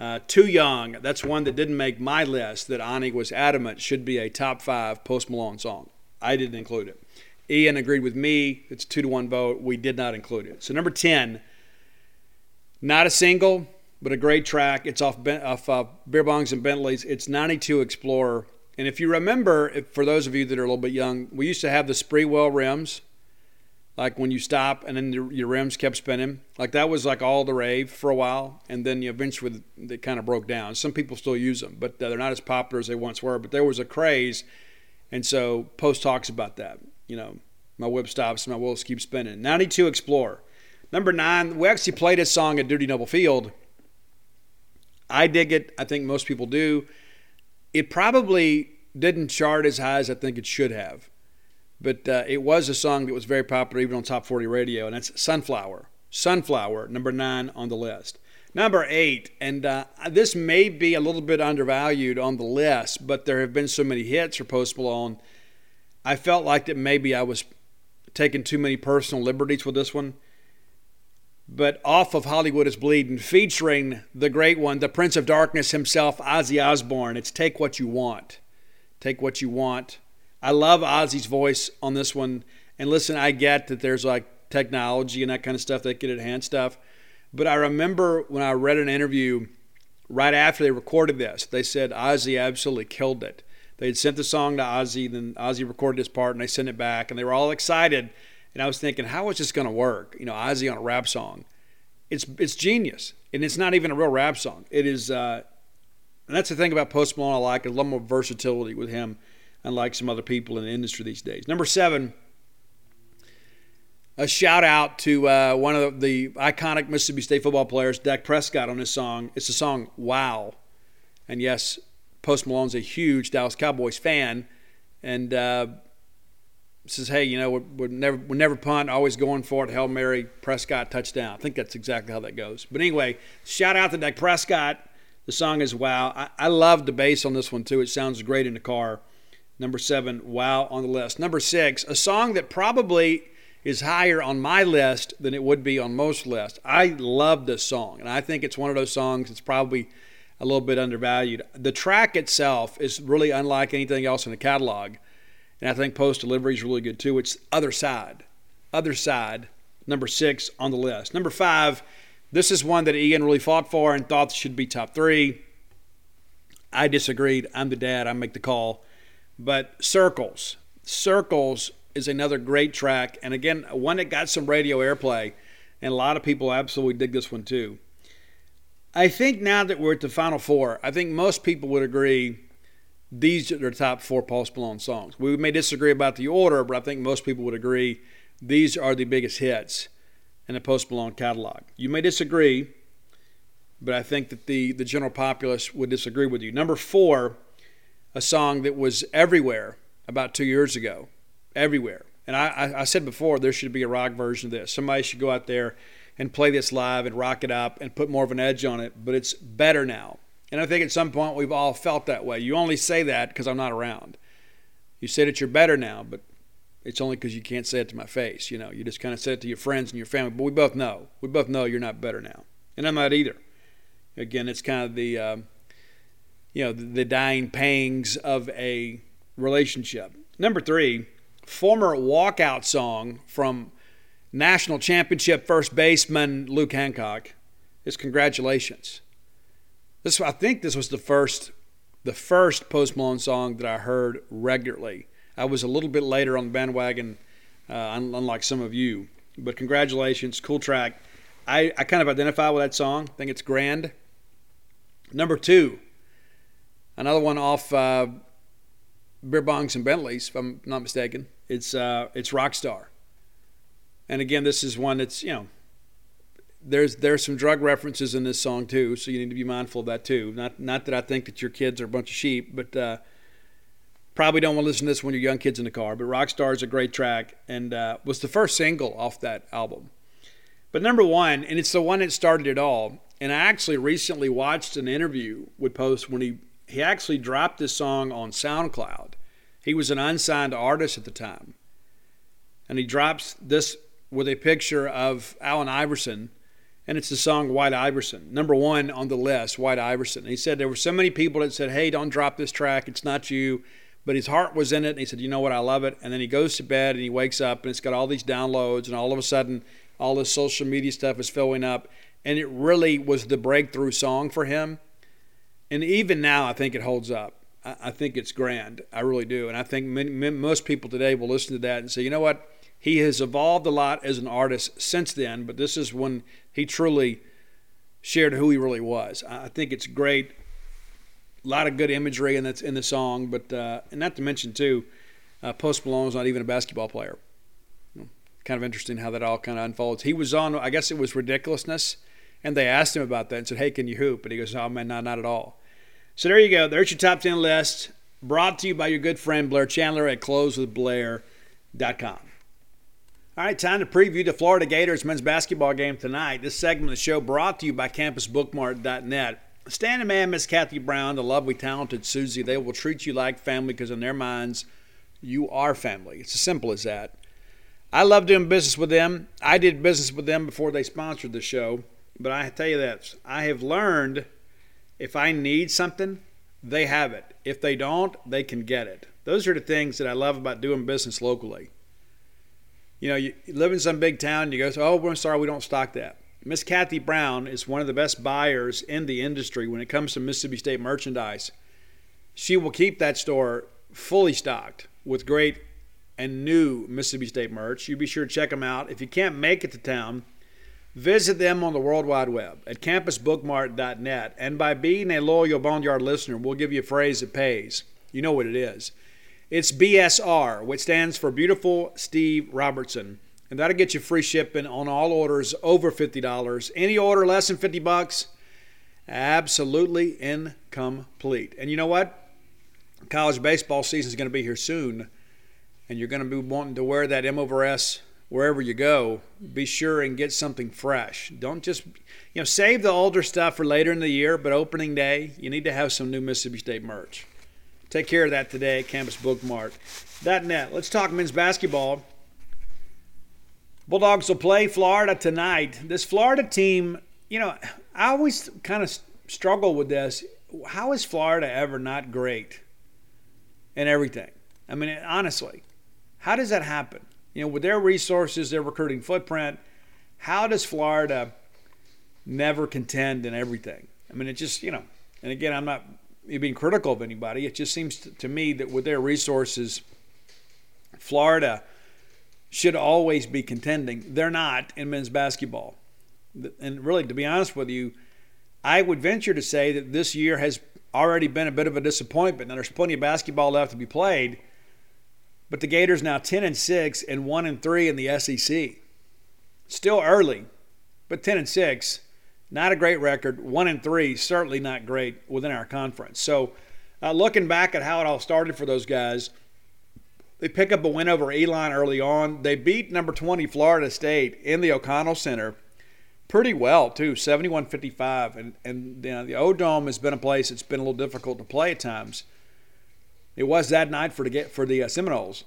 A: uh, Too Young, that's one that didn't make my list that Ani was adamant should be a top five Post Malone song. I didn't include it. Ian agreed with me. It's two to one vote. We did not include it. So number 10, not a single, but a great track. It's off, off uh, Beer Bongs and Bentleys. It's 92 Explorer. And if you remember, if, for those of you that are a little bit young, we used to have the Sprewell rims like when you stop and then your, rims kept spinning. Like that was like all the rave for a while, and then eventually they kind of broke down. Some people still use them, but they're not as popular as they once were. But there was a craze, and so Post talks about that. You know, my whip stops, my wheels keep spinning. 92 Explorer. Number nine, we actually played a song at Dudy Noble Field. I dig it. I think most people do. It probably didn't chart as high as I think it should have but uh, it was a song that was very popular even on top 40 radio, and that's Sunflower. Sunflower, number nine on the list. Number eight, and uh, this may be a little bit undervalued on the list, but there have been so many hits for Post Malone. I felt like that maybe I was taking too many personal liberties with this one. but off of Hollywood is Bleeding, featuring the great one, the Prince of Darkness himself, Ozzy Osbourne. It's Take What You Want. Take What You Want. I love Ozzy's voice on this one. And listen, I get that there's like technology and that kind of stuff that can enhance stuff. But I remember when I read an interview right after they recorded this, they said Ozzy absolutely killed it. They had sent the song to Ozzy, then Ozzy recorded his part and they sent it back, and they were all excited. And I was thinking, how is this going to work? You know, Ozzy on a rap song. It's it's genius, and it's not even a real rap song. It is, uh, and that's the thing about Post Malone. I like a lot more versatility with him, unlike some other people in the industry these days. Number seven, a shout out to uh, one of the iconic Mississippi State football players, Dak Prescott, on his song. It's the song "Wow," and yes, Post Malone's a huge Dallas Cowboys fan, and uh, says, "Hey, you know, we're, never we're never punt, always going for it. Hail Mary, Prescott touchdown." I think that's exactly how that goes. But anyway, shout out to Dak Prescott. The song is "Wow." I, I love the bass on this one too. It sounds great in the car. Number seven, "Wow" on the list. Number six, a song that probably is higher on my list than it would be on most lists. I love this song, and I think it's one of those songs that's probably a little bit undervalued. The track itself is really unlike anything else in the catalog, and I think post delivery is really good too. It's Other Side. Other Side, number six on the list. Number five, this is one that Ian really fought for and thought should be top three. I disagreed. I'm the dad, I make the call. But Circles. Circles is another great track, and again, one that got some radio airplay, and a lot of people absolutely dig this one too. I think now that we're at the final four, I think most people would agree these are the top four Post Malone songs. We may disagree about the order, but I think most people would agree these are the biggest hits in the Post Malone catalog. You may disagree, but I think that the, the general populace would disagree with you. Number four, a song that was everywhere about two years ago. Everywhere. And I, I said before, there should be a rock version of this. Somebody should go out there and play this live and rock it up and put more of an edge on it, but it's better now. And I think at some point we've all felt that way. You only say that because I'm not around. You say that you're better now, but it's only because you can't say it to my face. You know, you just kind of say it to your friends and your family. But we both know. We both know you're not better now, and I'm not either. Again, it's kind of the, uh, you know, the, dying pangs of a relationship. Number three, former walkout song from national championship first baseman Luke Hancock is congratulations. This I think this was the first the first Post Malone song that I heard regularly. I was a little bit later on the bandwagon, uh, unlike some of you. But congratulations, cool track. I, I kind of identify with that song. I think it's grand. Number two, another one off uh, Beer Bongs and Bentleys, if I'm not mistaken. It's uh, it's Rockstar. And again, this is one that's you know there's there's some drug references in this song too, so you need to be mindful of that too. Not not that I think that your kids are a bunch of sheep, but uh, probably don't want to listen to this when your young kids in the car. But Rockstar is a great track and uh, was the first single off that album. But number one, and it's the one that started it all. And I actually recently watched an interview with Post when he he actually dropped this song on SoundCloud. He was an unsigned artist at the time, and he drops this with a picture of Allen Iverson, and it's the song White Iverson, number one on the list, White Iverson. And he said there were so many people that said, "Hey, don't drop this track. It's not you." But his heart was in it, and he said, "You know what? I love it." And then he goes to bed and he wakes up, and it's got all these downloads, and all of a sudden, all this social media stuff is filling up, and it really was the breakthrough song for him. And even now, I think it holds up. I think it's grand. I really do. And I think many, most people today will listen to that and say, you know what? He has evolved a lot as an artist since then, but this is when he truly shared who he really was. I think it's great. A lot of good imagery in that's in the song, but uh, and not to mention too, uh, Post Malone is not even a basketball player. Kind of interesting how that all kind of unfolds. He was on, I guess it was ridiculousness, and they asked him about that and said, "Hey, can you hoop?" And he goes, "Oh man, not not at all." So there you go. There's your top ten list, brought to you by your good friend Blair Chandler at CloseWithBlair.com. All right, time to preview the Florida Gators men's basketball game tonight. This segment of the show brought to you by CampusBookmart.net. Standing man, Miss Kathy Brown, the lovely, talented Susie, they will treat you like family because in their minds, you are family. It's as simple as that. I love doing business with them. I did business with them before they sponsored the show. But I tell you this I have learned if I need something, they have it. If they don't, they can get it. Those are the things that I love about doing business locally. You know, you live in some big town, you go, oh, we're sorry, we don't stock that. Miss Kathy Brown is one of the best buyers in the industry when it comes to Mississippi State merchandise. She will keep that store fully stocked with great and new Mississippi State merch. You be sure to check them out. If you can't make it to town, visit them on the World Wide Web at campusbookmart.net. And by being a loyal Boneyard listener, we'll give you a phrase that pays. You know what it is. It's BSR, which stands for Beautiful Steve Robertson. And that'll get you free shipping on all orders over $50. Any order less than 50 bucks, absolutely incomplete. And you know what? College baseball season is going to be here soon and you're going to be wanting to wear that M over S wherever you go, be sure and get something fresh. Don't just, you know, save the older stuff for later in the year, but opening day, you need to have some new Mississippi State merch. Take care of that today at campusbookmart.net. Let's talk men's basketball. Bulldogs will play Florida tonight. This Florida team, you know, I always kind of struggle with this. How is Florida ever not great in everything? I mean, honestly, how does that happen? You know, with their resources, their recruiting footprint, how does Florida never contend in everything? I mean, it just, you know, and again, I'm not being critical of anybody. It just seems to me that with their resources, Florida should always be contending. They're not in men's basketball. And really, to be honest with you, I would venture to say that this year has already been a bit of a disappointment. Now, there's plenty of basketball left to be played but the Gators now 10 and 6 and 1 and 3 in the SEC. Still early, but 10 and 6, not a great record. 1 and 3, certainly not great within our conference. So, uh, looking back at how it all started for those guys, they pick up a win over Elon early on. They beat number 20 Florida State in the O'Connell Center pretty well too 71-55 and and you know, the o-dome has been a place that's been a little difficult to play at times it was that night for the for the uh, Seminoles.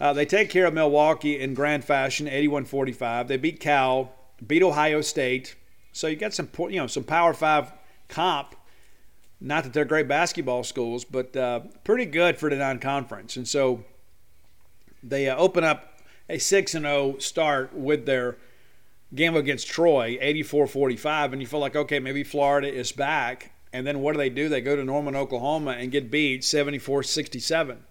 A: Uh, they take care of Milwaukee in grand fashion, 81-45. They beat Cal, beat Ohio State. So you got some you know some Power Five comp. Not that they're great basketball schools, but uh, pretty good for the non-conference. And so they uh, open up a six and zero oh start with their game against Troy, 84-45, and you feel like okay, maybe Florida is back. And then what do they do? They go to Norman, Oklahoma and get beat 74 67.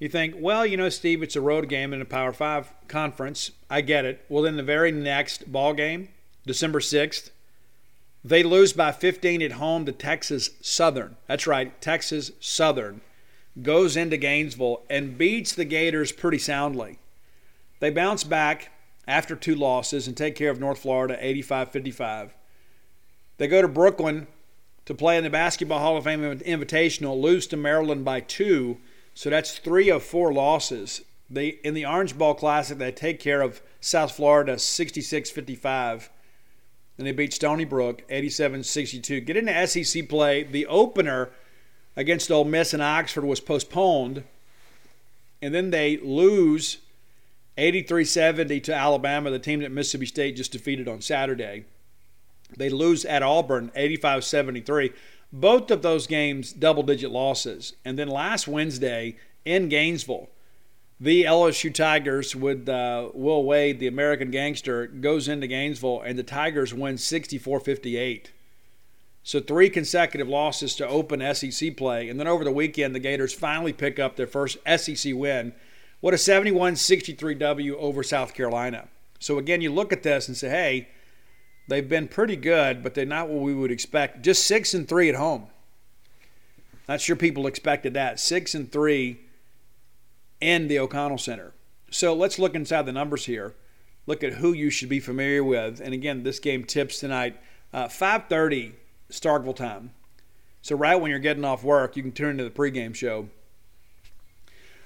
A: You think, well, you know, Steve, it's a road game in a Power Five conference. I get it. Well, then the very next ball game, December 6th, they lose by 15 at home to Texas Southern. That's right, Texas Southern goes into Gainesville and beats the Gators pretty soundly. They bounce back after two losses and take care of North Florida 85 55. They go to Brooklyn to play in the Basketball Hall of Fame Invitational, lose to Maryland by two. So that's three of four losses. They in the Orange Bowl Classic, they take care of South Florida 66-55. And they beat Stony Brook 87-62. Get into SEC play. The opener against Ole Miss in Oxford was postponed. And then they lose 83-70 to Alabama, the team that Mississippi State just defeated on Saturday. They lose at Auburn 85 73. Both of those games, double digit losses. And then last Wednesday in Gainesville, the LSU Tigers with uh, Will Wade, the American gangster, goes into Gainesville and the Tigers win 64 58. So three consecutive losses to open SEC play. And then over the weekend, the Gators finally pick up their first SEC win. What a 71 63 W over South Carolina. So again, you look at this and say, hey, They've been pretty good, but they're not what we would expect. Just six and three at home. Not sure people expected that. Six and three in the O'Connell Center. So let's look inside the numbers here. Look at who you should be familiar with. And again, this game tips tonight, uh, 5:30 Starkville time. So right when you're getting off work, you can turn to the pregame show.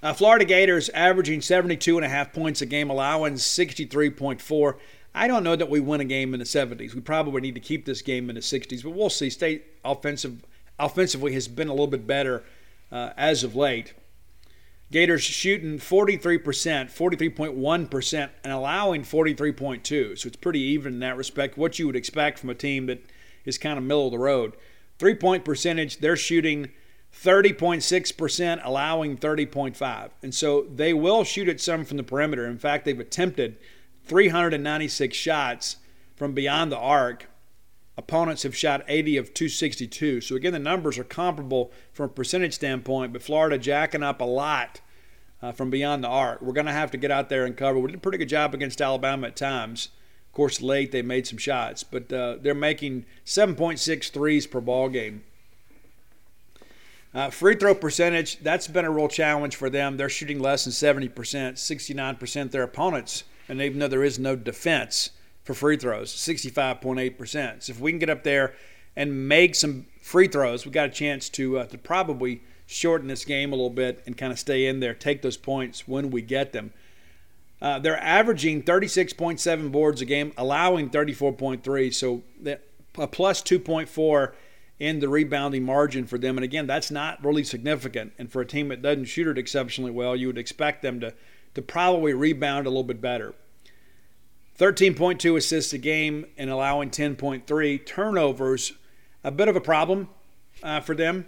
A: Uh, Florida Gators averaging 72 and a half points a game, allowing 63.4. I don't know that we win a game in the 70s. We probably need to keep this game in the 60s, but we'll see. State offensive offensively has been a little bit better uh, as of late. Gators shooting 43%, 43.1%, and allowing 43.2. So it's pretty even in that respect. What you would expect from a team that is kind of middle of the road. Three point percentage, they're shooting 30.6%, allowing 30.5. And so they will shoot it some from the perimeter. In fact, they've attempted 396 shots from beyond the arc. Opponents have shot 80 of 262. So again, the numbers are comparable from a percentage standpoint, but Florida jacking up a lot uh, from beyond the arc. We're going to have to get out there and cover. We did a pretty good job against Alabama at times. Of course, late they made some shots, but uh, they're making 7.6 threes per ball game. Uh, free throw percentage, that's been a real challenge for them. They're shooting less than 70%, 69% their opponents, and even though there is no defense for free throws, 65.8%. So if we can get up there and make some free throws, we got a chance to, uh, to probably shorten this game a little bit and kind of stay in there, take those points when we get them. Uh, they're averaging 36.7 boards a game, allowing 34.3, so a plus 2.4 in the rebounding margin for them. And again, that's not really significant. And for a team that doesn't shoot it exceptionally well, you would expect them to, to probably rebound a little bit better. 13.2 assists a game and allowing 10.3 turnovers, a bit of a problem uh, for them.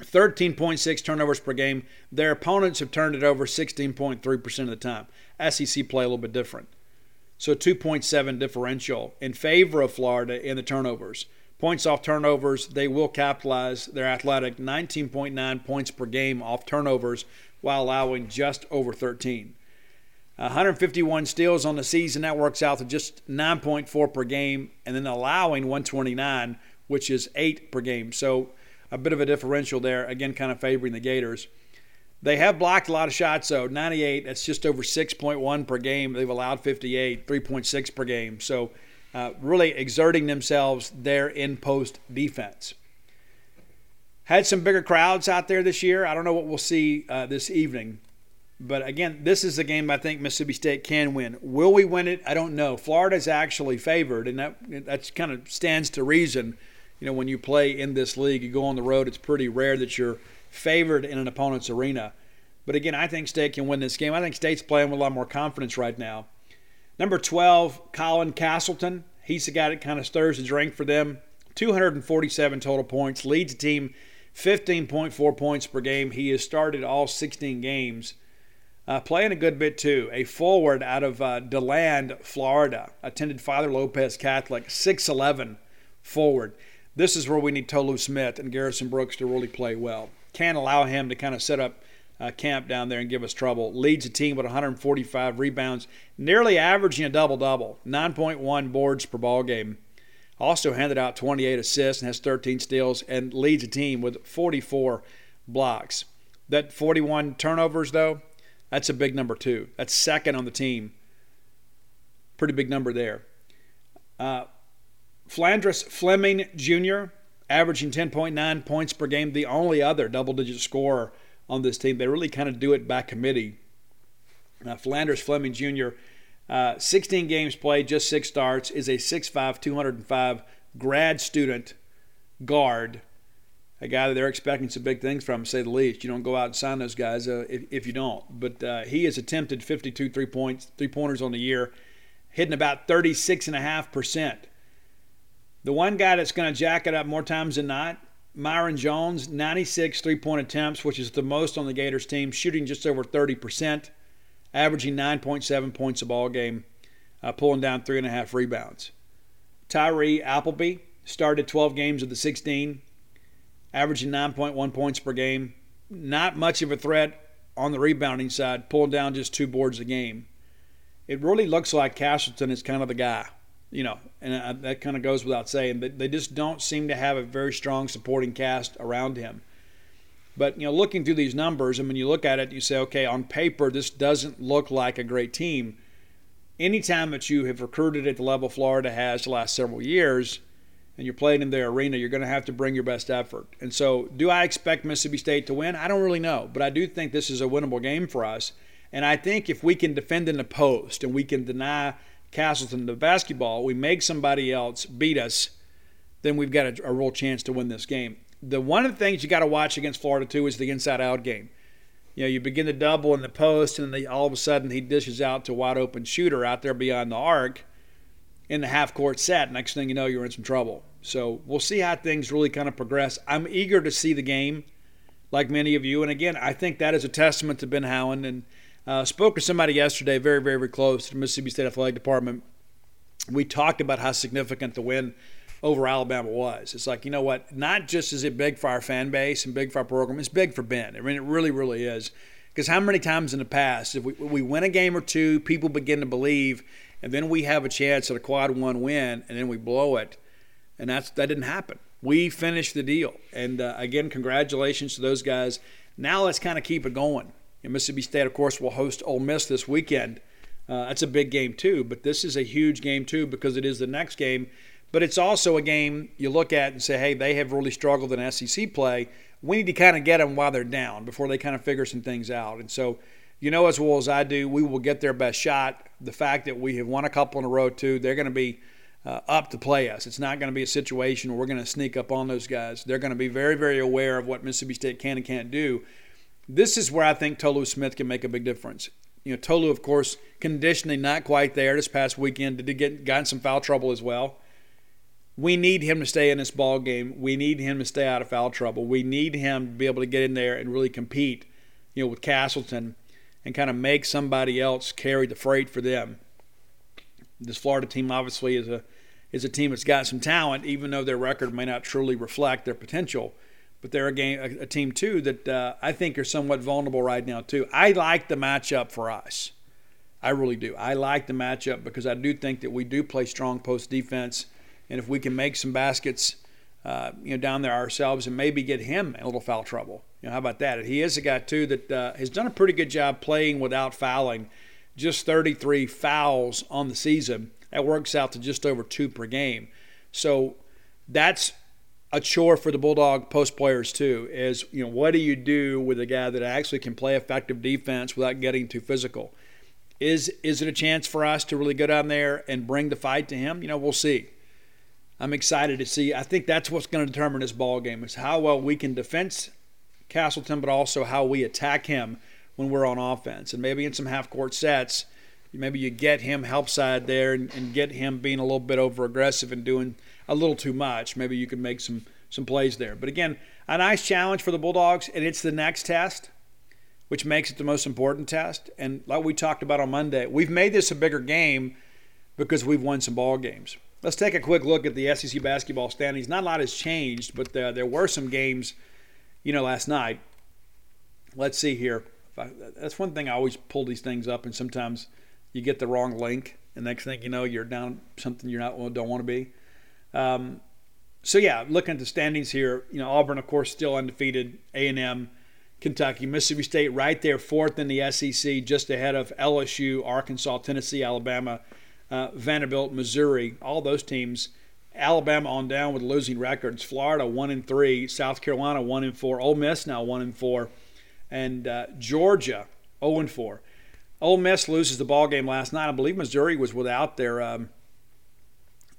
A: 13.6 turnovers per game. Their opponents have turned it over 16.3% of the time. SEC play a little bit different. So 2.7 differential in favor of Florida in the turnovers. Points off turnovers, they will capitalize. They're athletic, 19.9 points per game off turnovers while allowing just over 13. 151 steals on the season, that works out to just 9.4 per game, and then allowing 129, which is 8 per game. So a bit of a differential there, again, kind of favoring the Gators. They have blocked a lot of shots, though. 98, that's just over 6.1 per game. They've allowed 58, 3.6 per game. So uh, really exerting themselves there in post defense. Had some bigger crowds out there this year. I don't know what we'll see uh, this evening. But again, this is a game I think Mississippi State can win. Will we win it? I don't know. Florida's actually favored, and that that's kind of stands to reason. You know, when you play in this league, you go on the road. It's pretty rare that you're favored in an opponent's arena. But again, I think State can win this game. I think State's playing with a lot more confidence right now. Number 12, Colin Castleton. He's the guy that kind of stirs the drink for them. 247 total points, leads the team 15.4 points per game. He has started all 16 games. Uh, playing a good bit too. A forward out of uh, DeLand, Florida. Attended Father Lopez Catholic, 6'11 forward. This is where we need Tolu Smith and Garrison Brooks to really play well. Can't allow him to kind of set up uh, camp down there and give us trouble. Leads the team with 145 rebounds, nearly averaging a double double, 9.1 boards per ball game. Also handed out 28 assists and has 13 steals and leads the team with 44 blocks. That 41 turnovers, though, that's a big number, too. That's second on the team. Pretty big number there. Uh, Phlandrous Fleming Jr., averaging 10.9 points per game, the only other double digit scorer on this team. They really kind of do it by committee. Uh, Phlandrous Fleming Jr., uh, 16 games played, just six starts, is a 6'5, 205 grad student guard a guy that they're expecting some big things from, say the least. You don't go out and sign those guys uh, if, if, you don't. But uh, he has attempted 52 three points, three pointers on the year, hitting about 36.5%. The one guy that's going to jack it up more times than not, Myreon Jones, 96 three point attempts, which is the most on the Gators team, shooting just over 30%, averaging 9.7 points a ball game, uh, pulling down three and a half rebounds. Tyree Appleby started 12 games of the 16 averaging 9.1 points per game. Not much of a threat on the rebounding side, pulling down just two boards a game. It really looks like Castleton is kind of the guy, you know, and uh, that kind of goes without saying. But they just don't seem to have a very strong supporting cast around him. But you know, looking through these numbers, and when you look at it, you say, okay, on paper, this doesn't look like a great team. Anytime that you have recruited at the level Florida has the last several years, and you're playing in their arena, you're going to have to bring your best effort. And so, do I expect Mississippi State to win? I don't really know, but I do think this is a winnable game for us. And I think if we can defend in the post and we can deny Castleton the basketball, we make somebody else beat us, then we've got a, a real chance to win this game. The one of the things you got to watch against Florida too is the inside out game. you know, you begin to double in the post, and then all of a sudden he dishes out to wide open shooter out there beyond the arc in the half court set. Next thing you know, you're in some trouble. So we'll see how things really kind of progress. I'm eager to see the game, like many of you. And again, I think that is a testament to Ben Howland. And uh, spoke to somebody yesterday, very, very, very close to the Mississippi State Athletic Department. We talked about how significant the win over Alabama was. It's like, you know what? Not just is it big for our fan base and big for our program, it's big for Ben. I mean, it really, really is. Because how many times in the past, if we, we win a game or two, people begin to believe, and then we have a chance at a quad one win, and then we blow it. And that's that didn't happen. We finished the deal. And uh, again, congratulations to those guys. Now let's kind of keep it going. And Mississippi State, of course, will host Ole Miss this weekend. Uh, that's a big game, too. But this is a huge game, too, because it is the next game but it's also a game you look at and say, hey, they have really struggled in SEC play. We need to kind of get them while they're down before they kind of figure some things out. And so, you know as well as I do, we will get their best shot. The fact that we have won a couple in a row, too, they're going to be uh, up to play us. It's not going to be a situation where we're going to sneak up on those guys. They're going to be very, very aware of what Mississippi State can and can't do. This is where I think Tolu Smith can make a big difference. You know, Tolu, of course, conditioning not quite there this past weekend. Did get got in some foul trouble as well? We need him to stay in this ball game. We need him to stay out of foul trouble. We need him to be able to get in there and really compete, you know, with Castleton and kind of make somebody else carry the freight for them. This Florida team obviously is a is a team that's got some talent, even though their record may not truly reflect their potential. But they're a, game, a, a team too that uh, I think are somewhat vulnerable right now too. I like the matchup for us. I really do. I like the matchup because I do think that we do play strong post defense and if we can make some baskets, uh, you know, down there ourselves, and maybe get him in a little foul trouble. You know, how about that? He is a guy too that uh, has done a pretty good job playing without fouling. Just 33 fouls on the season. That works out to just over two per game. So that's a chore for the Bulldog post players too. Is you know what do you do with a guy that actually can play effective defense without getting too physical? Is is it a chance for us to really go down there and bring the fight to him? You know, we'll see. I'm excited to see. I think that's what's going to determine this ball game is how well we can defend Castleton, but also how we attack him when we're on offense. And maybe in some half court sets, maybe you get him help side there and, and get him being a little bit over aggressive and doing a little too much. Maybe you can make some some plays there. But again, a nice challenge for the Bulldogs, and it's the next test, which makes it the most important test. And like we talked about on Monday, we've made this a bigger game because we've won some ball games. Let's take a quick look at the SEC basketball standings. Not a lot has changed, but uh, there were some games, you know, last night. Let's see here. I, that's one thing I always pull these things up, and sometimes you get the wrong link, and next thing you know, you're down something you're not don't want to be. Um, so yeah, looking at the standings here, you know, Auburn, of course, still undefeated. A and M, Kentucky, Mississippi State, right there, fourth in the SEC, just ahead of LSU, Arkansas, Tennessee, Alabama uh, Vanderbilt, Missouri, all those teams. Alabama on down with losing records. Florida one and three, South Carolina one and four, Ole Miss now one and four, and uh, Georgia zero oh and four. Ole Miss loses the ball game last night. I believe Missouri was without their um,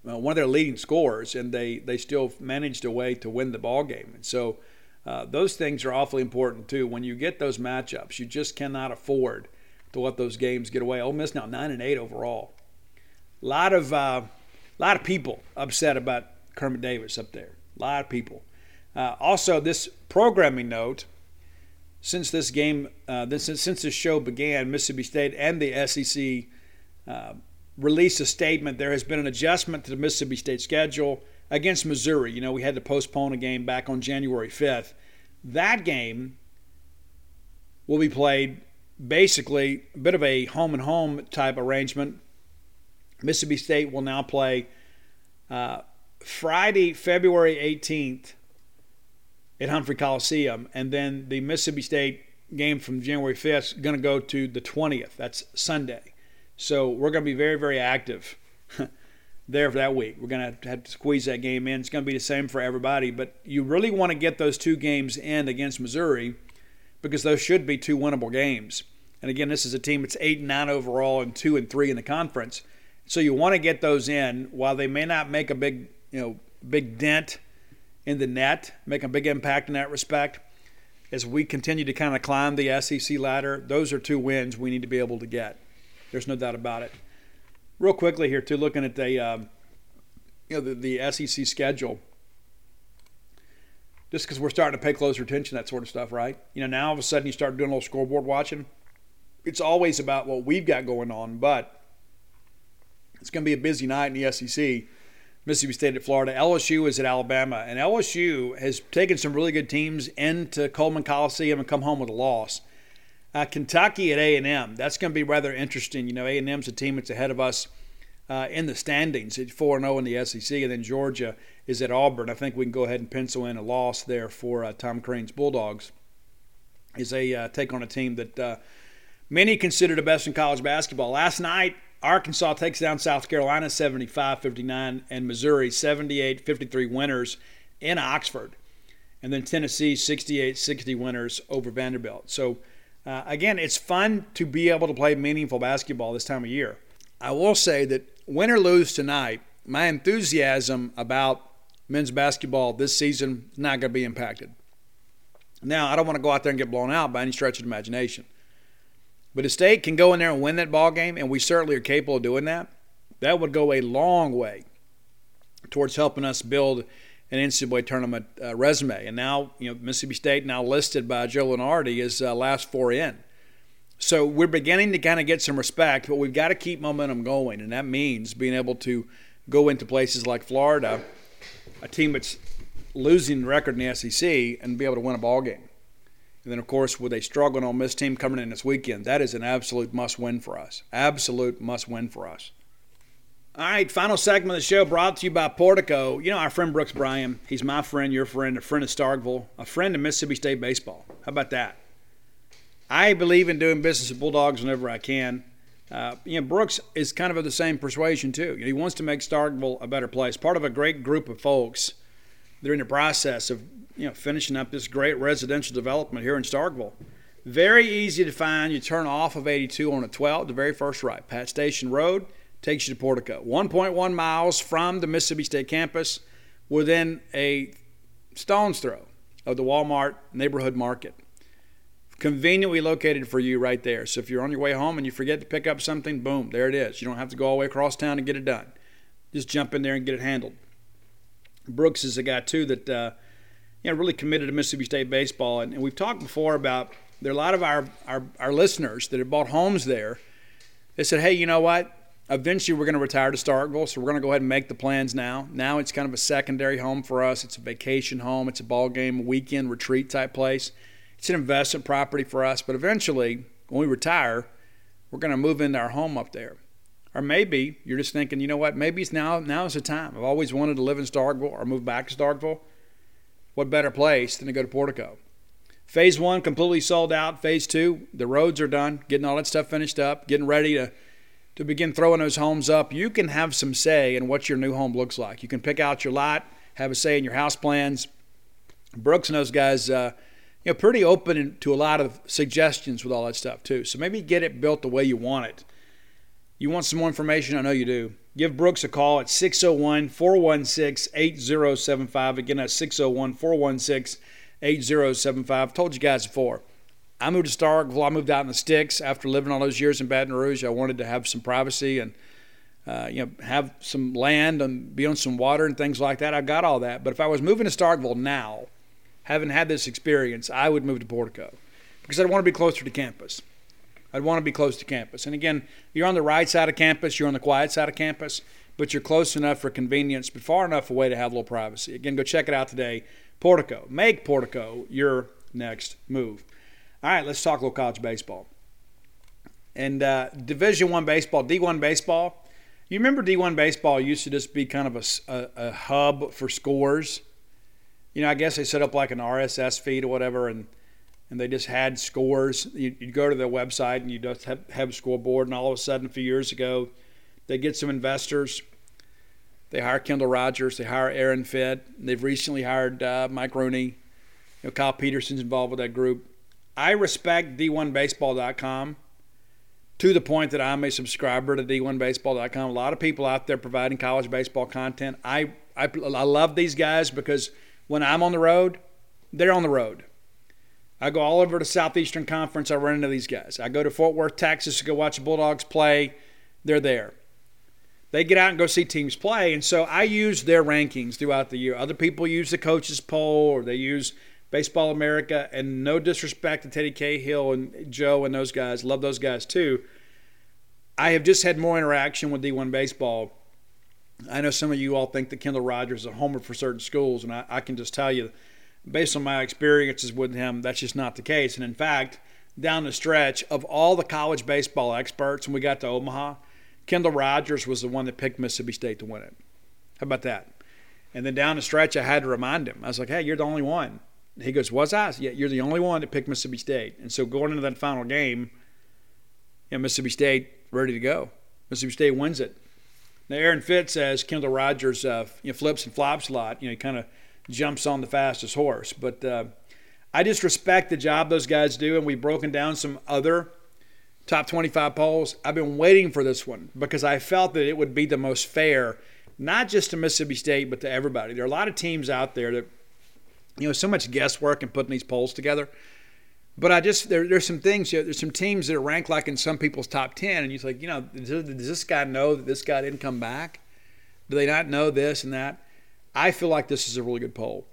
A: well, one of their leading scorers, and they they still managed a way to win the ball game. And so uh, those things are awfully important too. When you get those matchups, you just cannot afford to let those games get away. Ole Miss now nine and eight overall. A lot of uh, lot of people upset about Kermit Davis up there. A lot of people. Uh, also, this programming note: since this game, uh, this since this show began, Mississippi State and the SEC uh, released a statement. There has been an adjustment to the Mississippi State schedule against Missouri. You know, we had to postpone a game back on January 5th. That game will be played basically a bit of a home and home type arrangement Mississippi State will now play uh, Friday, February 18th at Humphrey Coliseum, and then the Mississippi State game from January 5th is going to go to the 20th. That's Sunday. So we're going to be very, very active there for that week. We're going to have to squeeze that game in. It's going to be the same for everybody, but you really want to get those two games in against Missouri because those should be two winnable games. And again, this is a team that's eight and nine overall and two and three in the conference. So you want to get those in while they may not make a big, you know, big dent in the net, make a big impact in that respect. as we continue to kind of climb the SEC ladder, those are two wins we need to be able to get. There's no doubt about it. Real quickly here, too, looking at the uh, you know the, the SEC schedule. Just because we're starting to pay closer attention that sort of stuff, right? You know, now all of a sudden you start doing a little scoreboard watching. It's always about what we've got going on, but it's going to be a busy night in the SEC Mississippi State at Florida. LSU is at Alabama, and LSU has taken some really good teams into Coleman Coliseum and come home with a loss. Uh, Kentucky at A&M. That's going to be rather interesting. You know, A&M's a team that's ahead of us uh, in the standings at 4-0 in the SEC, and then Georgia is at Auburn. I think we can go ahead and pencil in a loss there for uh, Tom Crean's Bulldogs. Is a uh, take on a team that uh, many consider the best in college basketball. Last night, Arkansas takes down South Carolina 75 59 and Missouri 78 53 winners in Oxford. And then Tennessee 68 60 winners over Vanderbilt. So, uh, again, it's fun to be able to play meaningful basketball this time of year. I will say that win or lose tonight, my enthusiasm about men's basketball this season is not going to be impacted. Now, I don't want to go out there and get blown out by any stretch of imagination. But if State can go in there and win that ball game, and we certainly are capable of doing that, that would go a long way towards helping us build an NCAA tournament uh, resume. And now, you know, Mississippi State now listed by Joe Lunardi as uh, last four in. So we're beginning to kind of get some respect, but we've got to keep momentum going, and that means being able to go into places like Florida, a team that's losing record in the SEC, and be able to win a ball game. And then, of course, with a struggling Ole Miss team coming in this weekend, that is an absolute must win for us. Absolute must win for us. All right, final segment of the show brought to you by Portico. You know, our friend Brooks Bryan, he's my friend, your friend, a friend of Starkville, a friend of Mississippi State baseball. How about that? I believe in doing business with Bulldogs whenever I can. Uh, you know, Brooks is kind of of the same persuasion, too. You know, he wants to make Starkville a better place. Part of a great group of folks. They're in the process of you know, finishing up this great residential development here in Starkville. Very easy to find. You turn off of 82 on a 12, the very first right. Pat Station Road takes you to Portico. 1.1 miles from the Mississippi State campus, within a stone's throw of the Walmart neighborhood market. Conveniently located for you right there. So if you're on your way home and you forget to pick up something, boom, there it is. You don't have to go all the way across town to get it done. Just jump in there and get it handled. Brooks is a guy too that uh, you know, really committed to Mississippi State baseball. And, and we've talked before about there are a lot of our, our, our listeners that have bought homes there. They said, hey, you know what? Eventually, we're going to retire to Starkville, so we're going to go ahead and make the plans now. Now it's kind of a secondary home for us. It's a vacation home. It's a ball game, weekend retreat type place. It's an investment property for us. But eventually, when we retire, we're going to move into our home up there. Or maybe you're just thinking, you know what? Maybe it's now. Now is the time. I've always wanted to live in Starkville or move back to Starkville what better place than to go to Portico? Phase one completely sold out. Phase two, the roads are done, getting all that stuff finished up, getting ready to to begin throwing those homes up. You can have some say in what your new home looks like. You can pick out your lot, have a say in your house plans. Brooks and those guys, uh, you know, pretty open to a lot of suggestions with all that stuff too. So maybe get it built the way you want it. You want some more information? I know you do. Give Brooks a call at 601 416 8075. Again, that's 601 416 8075. Told you guys before. I moved to Starkville. I moved out in the sticks after living all those years in Baton Rouge. I wanted to have some privacy and uh, you know have some land and be on some water and things like that. I got all that. But if I was moving to Starkville now, having had this experience, I would move to Portico because I'd want to be closer to campus. I'd want to be close to campus. And again, you're on the right side of campus, you're on the quiet side of campus, but you're close enough for convenience, but far enough away to have a little privacy. Again, go check it out today. Portico. Make Portico your next move. All right, let's talk a little college baseball. And uh, Division One baseball, D1 baseball. You remember D1 baseball used to just be kind of a, a, a hub for scores. You know, I guess they set up like an RSS feed or whatever, and – and they just had scores. You'd, go to their website and you just have, have a scoreboard, and all of a sudden, a few years ago, they get some investors. They hire Kendall Rogers. They hire Aaron Fitt, They've recently hired uh, Mike Rooney. You know, Kyle Peterson's involved with that group. I respect D1Baseball.com to the point that I'm a subscriber to D1Baseball.com. A lot of people out there providing college baseball content. I, I, I love these guys because when I'm on the road, they're on the road. I go all over to Southeastern Conference. I run into these guys. I go to Fort Worth, Texas to go watch the Bulldogs play. They're there. They get out and go see teams play. And so I use their rankings throughout the year. Other people use the coaches poll or they use Baseball America. And no disrespect to Teddy Cahill and Joe and those guys. Love those guys too. I have just had more interaction with D1 baseball. I know some of you all think that Kendall Rogers is a homer for certain schools, and I, I can just tell you, based on my experiences with him, that's just not the case. And in fact, down the stretch of all the college baseball experts, when we got to Omaha, Kendall Rogers was the one that picked Mississippi State to win it. How about that? And then down the stretch, I had to remind him. I was like, hey, you're the only one. He goes, was I? Yeah, you're the only one that picked Mississippi State. And so going into that final game, you know, Mississippi State ready to go. Mississippi State wins it. Now, Aaron Fitt says Kendall Rogers uh, you know, flips and flops a lot. You know, he kind of jumps on the fastest horse. But uh, I just respect the job those guys do, and we've broken down some other top 25 polls. I've been waiting for this one because I felt that it would be the most fair, not just to Mississippi State, but to everybody. There are a lot of teams out there that, you know, so much guesswork in putting these polls together. But I just there, there's some things. You know, there's some teams that are ranked like in some people's top ten, and you're like, you know, does, does this guy know that this guy didn't come back? Do they not know this and that? I feel like this is a really good poll.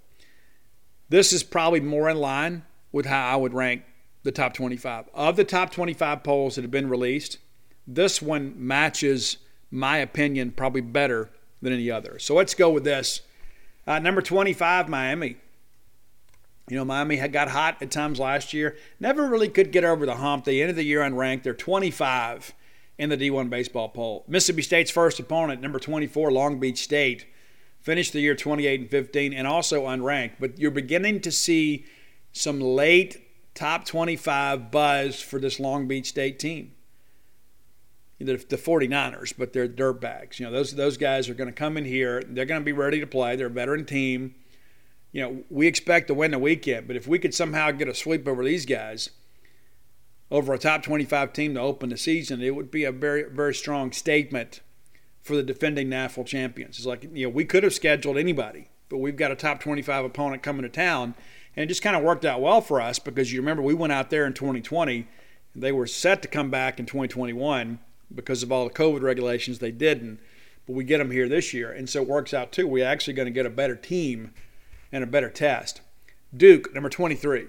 A: This is probably more in line with how I would rank the top 25. Of the top 25 polls that have been released, this one matches my opinion probably better than any other. So let's go with this. Uh, number 25, Miami. You know, Miami had got hot at times last year. Never really could get over the hump. They ended the year unranked. They're 25 in the D1 baseball poll. Mississippi State's first opponent, number 24, Long Beach State, finished the year 28 and 15 and also unranked. But you're beginning to see some late top 25 buzz for this Long Beach State team. The, the 49ers, but they're dirtbags. You know, those those guys are going to come in here. They're going to be ready to play. They're a veteran team you know, we expect to win the weekend, but if we could somehow get a sweep over these guys, over a top 25 team to open the season, it would be a very, very strong statement for the defending NAFL champions. It's like, you know, we could have scheduled anybody, but we've got a top 25 opponent coming to town. And it just kind of worked out well for us because you remember we went out there in 2020 and they were set to come back in 2021 because of all the COVID regulations. They didn't, but we get them here this year. And so it works out too. We're actually going to get a better team and a better test. Duke, number 23.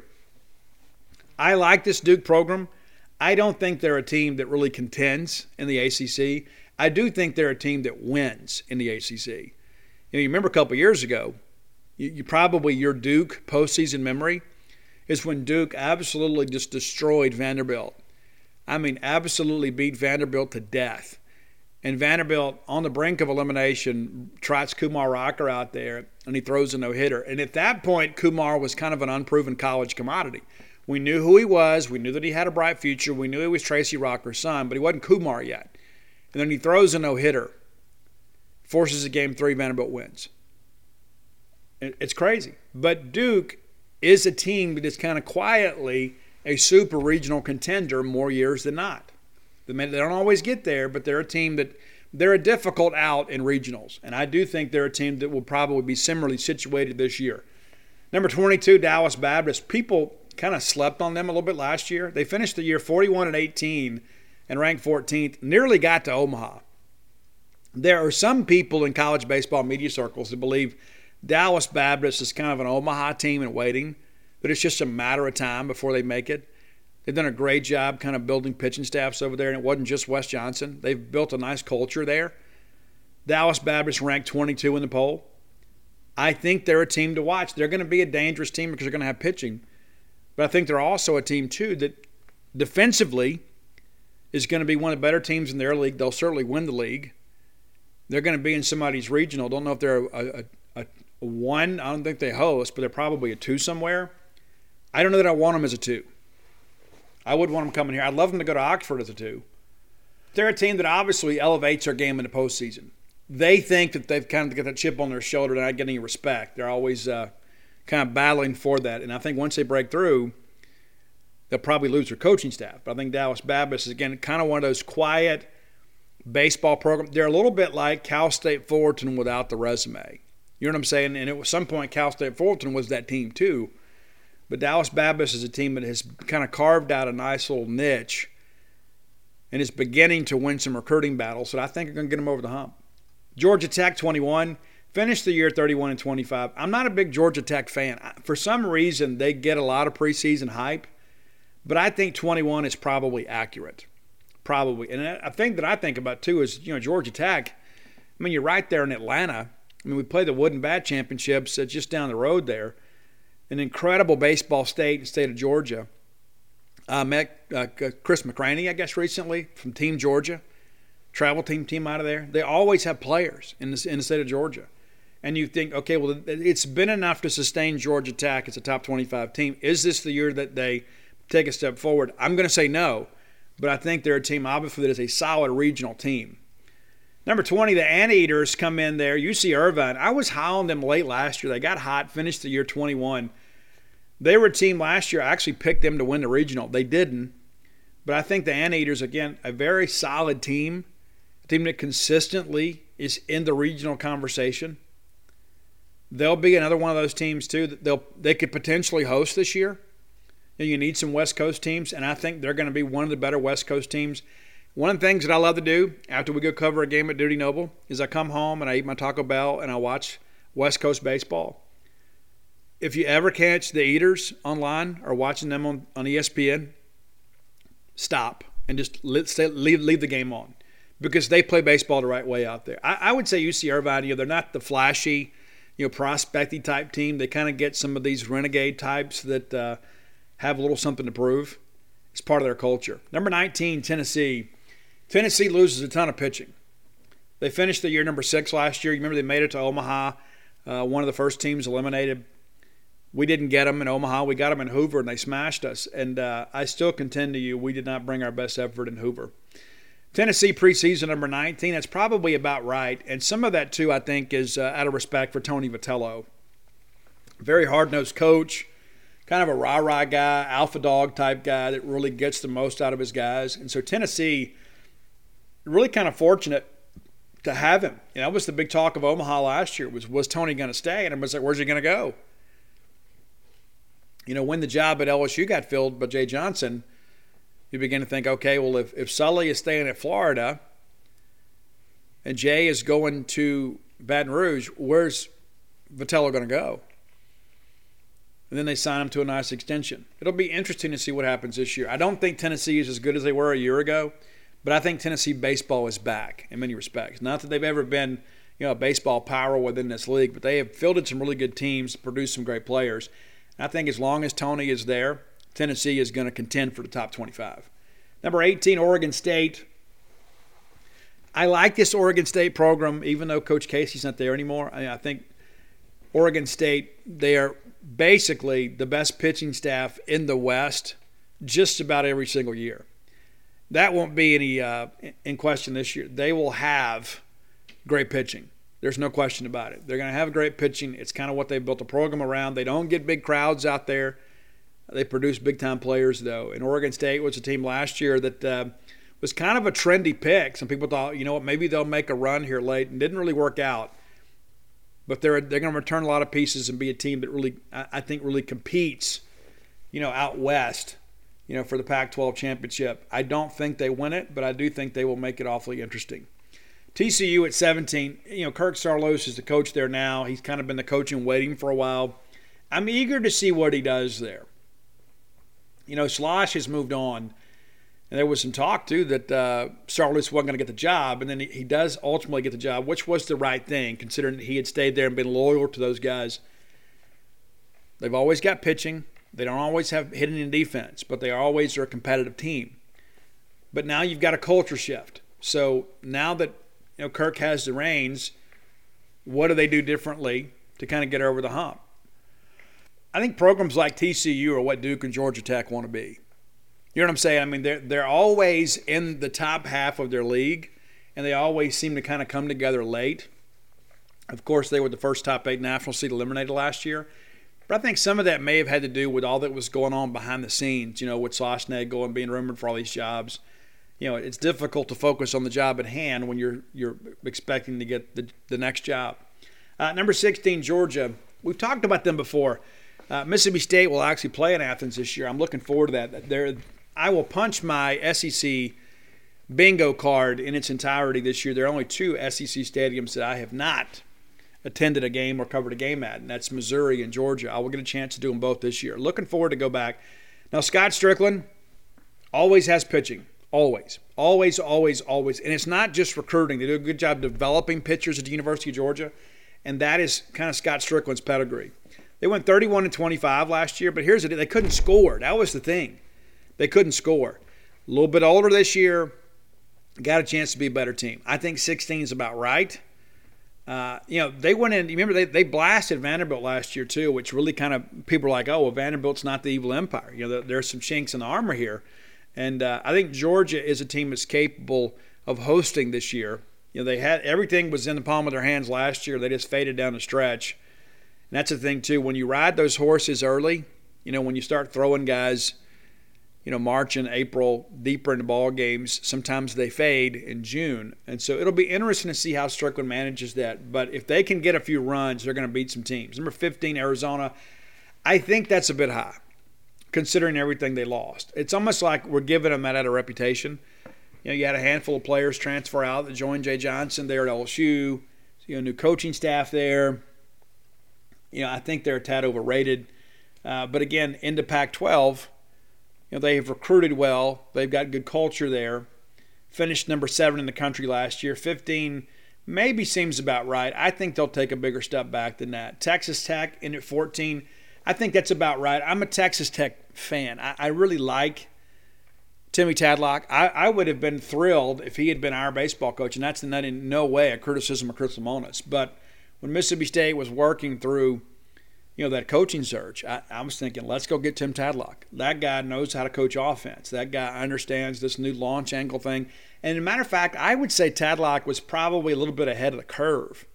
A: I like this Duke program. I don't think they're a team that really contends in the ACC. I do think they're a team that wins in the ACC. You, know, you remember a couple years ago, you, you probably your Duke postseason memory is when Duke absolutely just destroyed Vanderbilt. I mean, absolutely beat Vanderbilt to death. And Vanderbilt on the brink of elimination trots Kumar Rocker out there and he throws a no hitter. And at that point, Kumar was kind of an unproven college commodity. We knew who he was. We knew that he had a bright future. We knew he was Tracy Rocker's son, but he wasn't Kumar yet. And then he throws a no hitter, forces a game three, Vanderbilt wins. It's crazy. But Duke is a team that is kind of quietly a super regional contender more years than not. They don't always get there, but they're a team that they're a difficult out in regionals. And I do think they're a team that will probably be similarly situated this year. Number 22, Dallas Baptist. People kind of slept on them a little bit last year. They finished the year 41 and 18 and ranked 14th, nearly got to Omaha. There are some people in college baseball media circles that believe Dallas Baptist is kind of an Omaha team in waiting, but it's just a matter of time before they make it. They've done a great job kind of building pitching staffs over there, and it wasn't just Wes Johnson. They've built a nice culture there. Dallas Baptist ranked 22 in the poll. I think they're a team to watch. They're going to be a dangerous team because they're going to have pitching. But I think they're also a team, too, that defensively is going to be one of the better teams in their league. They'll certainly win the league. They're going to be in somebody's regional. Don't know if they're a, a, a, one. I don't think they host, but they're probably a two somewhere. I don't know that I want them as a two. I would want them coming here. I'd love them to go to Oxford as a two. They're a team that obviously elevates their game in the postseason. They think that they've kind of got that chip on their shoulder. They're not getting respect. They're always uh, kind of battling for that. And I think once they break through, they'll probably lose their coaching staff. But I think Dallas Baptist is, again, kind of one of those quiet baseball programs. They're a little bit like Cal State Fullerton without the resume. You know what I'm saying? And at some point, Cal State Fullerton was that team too But Dallas Baptist is a team that has kind of carved out a nice little niche and is beginning to win some recruiting battles that I think are going to get them over the hump. Georgia Tech 21 finished the year 31 and 25. I'm not a big Georgia Tech fan. For some reason, they get a lot of preseason hype, but I think 21 is probably accurate. Probably. And a thing that I think about too is, you know, Georgia Tech. I mean, you're right there in Atlanta. I mean, we play the Wooden Bat Championships just down the road there. An incredible baseball state, state of Georgia. I met uh, Chris McCraney, I guess, recently from Team Georgia, travel team team out of there. They always have players in the, in the state of Georgia. And you think, okay, well, it's been enough to sustain Georgia Tech as a top 25 team. Is this the year that they take a step forward? I'm going to say no, but I think they're a team, obviously, that is a solid regional team. Number 20, the Anteaters come in there. UC Irvine. I was high on them late last year. They got hot, finished the year 21. They were a team last year. I actually picked them to win the regional. They didn't. But I think the Anteaters, again, a very solid team, a team that consistently is in the regional conversation. They'll be another one of those teams too that they'll they could potentially host this year. You need some West Coast teams, and I think they're going to be one of the better West Coast teams. One of the things that I love to do after we go cover a game at Dudy Noble is I come home and I eat my Taco Bell and I watch West Coast baseball if you ever catch the eaters online or watching them on, on ESPN, stop and just let, stay, leave, leave the game on because they play baseball the right way out there. I, I would say UC Irvine, you know, they're not the flashy, you know, prospecty type team. They kind of get some of these renegade types that uh, have a little something to prove. It's part of their culture. Number 19, Tennessee. Tennessee loses a ton of pitching. They finished the year number six last year. You remember they made it to Omaha, uh, one of the first teams eliminated we didn't get them in Omaha. We got them in Hoover, and they smashed us. And uh, I still contend to you, we did not bring our best effort in Hoover. Tennessee preseason number 19, that's probably about right. And some of that, too, I think, is uh, out of respect for Tony Vitello. Very hard nosed coach, kind of a rah rah guy, alpha dog type guy that really gets the most out of his guys. And so Tennessee, really kind of fortunate to have him. You know, that was the big talk of Omaha last year was, was Tony going to stay? And everybody's like, where's he going to go? you know, when the job at LSU got filled by Jay Johnson, you begin to think, okay, well, if, if Sully is staying at Florida and Jay is going to Baton Rouge, where's Vitello going to go? And then they sign him to a nice extension. It'll be interesting to see what happens this year. I don't think Tennessee is as good as they were a year ago, but I think Tennessee baseball is back in many respects. Not that they've ever been, you know, a baseball power within this league, but they have fielded some really good teams, produced some great players. And I think as long as Tony is there, Tennessee is going to contend for the top 25. Number 18, Oregon State. I like this Oregon State program, even though Coach Casey's not there anymore. I, I think Oregon State, they are basically the best pitching staff in the West just about every single year. That won't be any uh, in question this year. They will have great pitching. There's no question about it. They're going to have great pitching. It's kind of what they built a program around. They don't get big crowds out there. They produce big time players, though. And Oregon State was a team last year that uh, was kind of a trendy pick. Some people thought, you know what, maybe they'll make a run here late, and didn't really work out. But they're they're going to return a lot of pieces and be a team that really, I think, really competes, you know, out west, you know, for the Pac-12 championship. I don't think they win it, but I do think they will make it awfully interesting. TCU at 17, you know, Kirk Saarloos is the coach there now. He's kind of been the coach in waiting for a while. I'm eager to see what he does there. You know, Schloss has moved on. And there was some talk, too, that uh, Saarloos wasn't going to get the job. And then he, he does ultimately get the job, which was the right thing, considering he had stayed there and been loyal to those guys. They've always got pitching. They don't always have hitting in defense, but they always are a competitive team. But now you've got a culture shift. So now that you know, Kirk has the reins. What do they do differently to kind of get over the hump? I think programs like TCU are what Duke and Georgia Tech want to be. You know what I'm saying? I mean, they're they're always in the top half of their league, and they always seem to kind of come together late. Of course, they were the first top eight national seed eliminated last year. But I think some of that may have had to do with all that was going on behind the scenes, you know, with Sauce and being rumored for all these jobs you know, it's difficult to focus on the job at hand when you're you're expecting to get the, the next job. Uh, number 16, Georgia. We've talked about them before. Uh, Mississippi State will actually play in Athens this year. I'm looking forward to that. There, I will punch my SEC bingo card in its entirety this year. There are only two SEC stadiums that I have not attended a game or covered a game at, and that's Missouri and Georgia. I will get a chance to do them both this year. Looking forward to go back. Now, Scott Strickland always has pitching. Always. Always, always, always. And it's not just recruiting. They do a good job developing pitchers at the University of Georgia, and that is kind of Scott Strickland's pedigree. They went 31 and 25 last year, but here's the. They couldn't score. That was the thing. They couldn't score. A little bit older this year, got a chance to be a better team. I think 16 is about right. Uh, you know, they went in. Remember, they, they blasted Vanderbilt last year too, which really kind of people are like, oh, well, Vanderbilt's not the evil empire. You know, there's some chinks in the armor here, and uh, I think Georgia is a team that's capable of hosting this year. You know, they had everything was in the palm of their hands last year. They just faded down the stretch. And that's the thing too. When you ride those horses early, you know, when you start throwing guys you know, March and April deeper into ball games. Sometimes they fade in June. And so it'll be interesting to see how Strickland manages that. But if they can get a few runs, they're going to beat some teams. Number 15, Arizona. I think that's a bit high, considering everything they lost. It's almost like we're giving them that out of reputation. You know, you had a handful of players transfer out that joined Jay Johnson there at LSU. You know, new coaching staff there. You know, I think they're a tad overrated. Uh, but again, into Pac 12, you know, they have recruited well. They've got good culture there. Finished number seven in the country last year. 15 maybe seems about right. I think they'll take a bigger step back than that. Texas Tech in at 14. I think that's about right. I'm a Texas Tech fan. I, I really like Timmy Tadlock. I, I, would have been thrilled if he had been our baseball coach, and that's not in no way a criticism of Chris Lemonis. But when Mississippi State was working through – you know, that coaching search, I, I, was thinking, let's go get Tim Tadlock. That guy knows how to coach offense. That guy understands this new launch angle thing. And as a matter of fact, I would say Tadlock was probably a little bit ahead of the curve,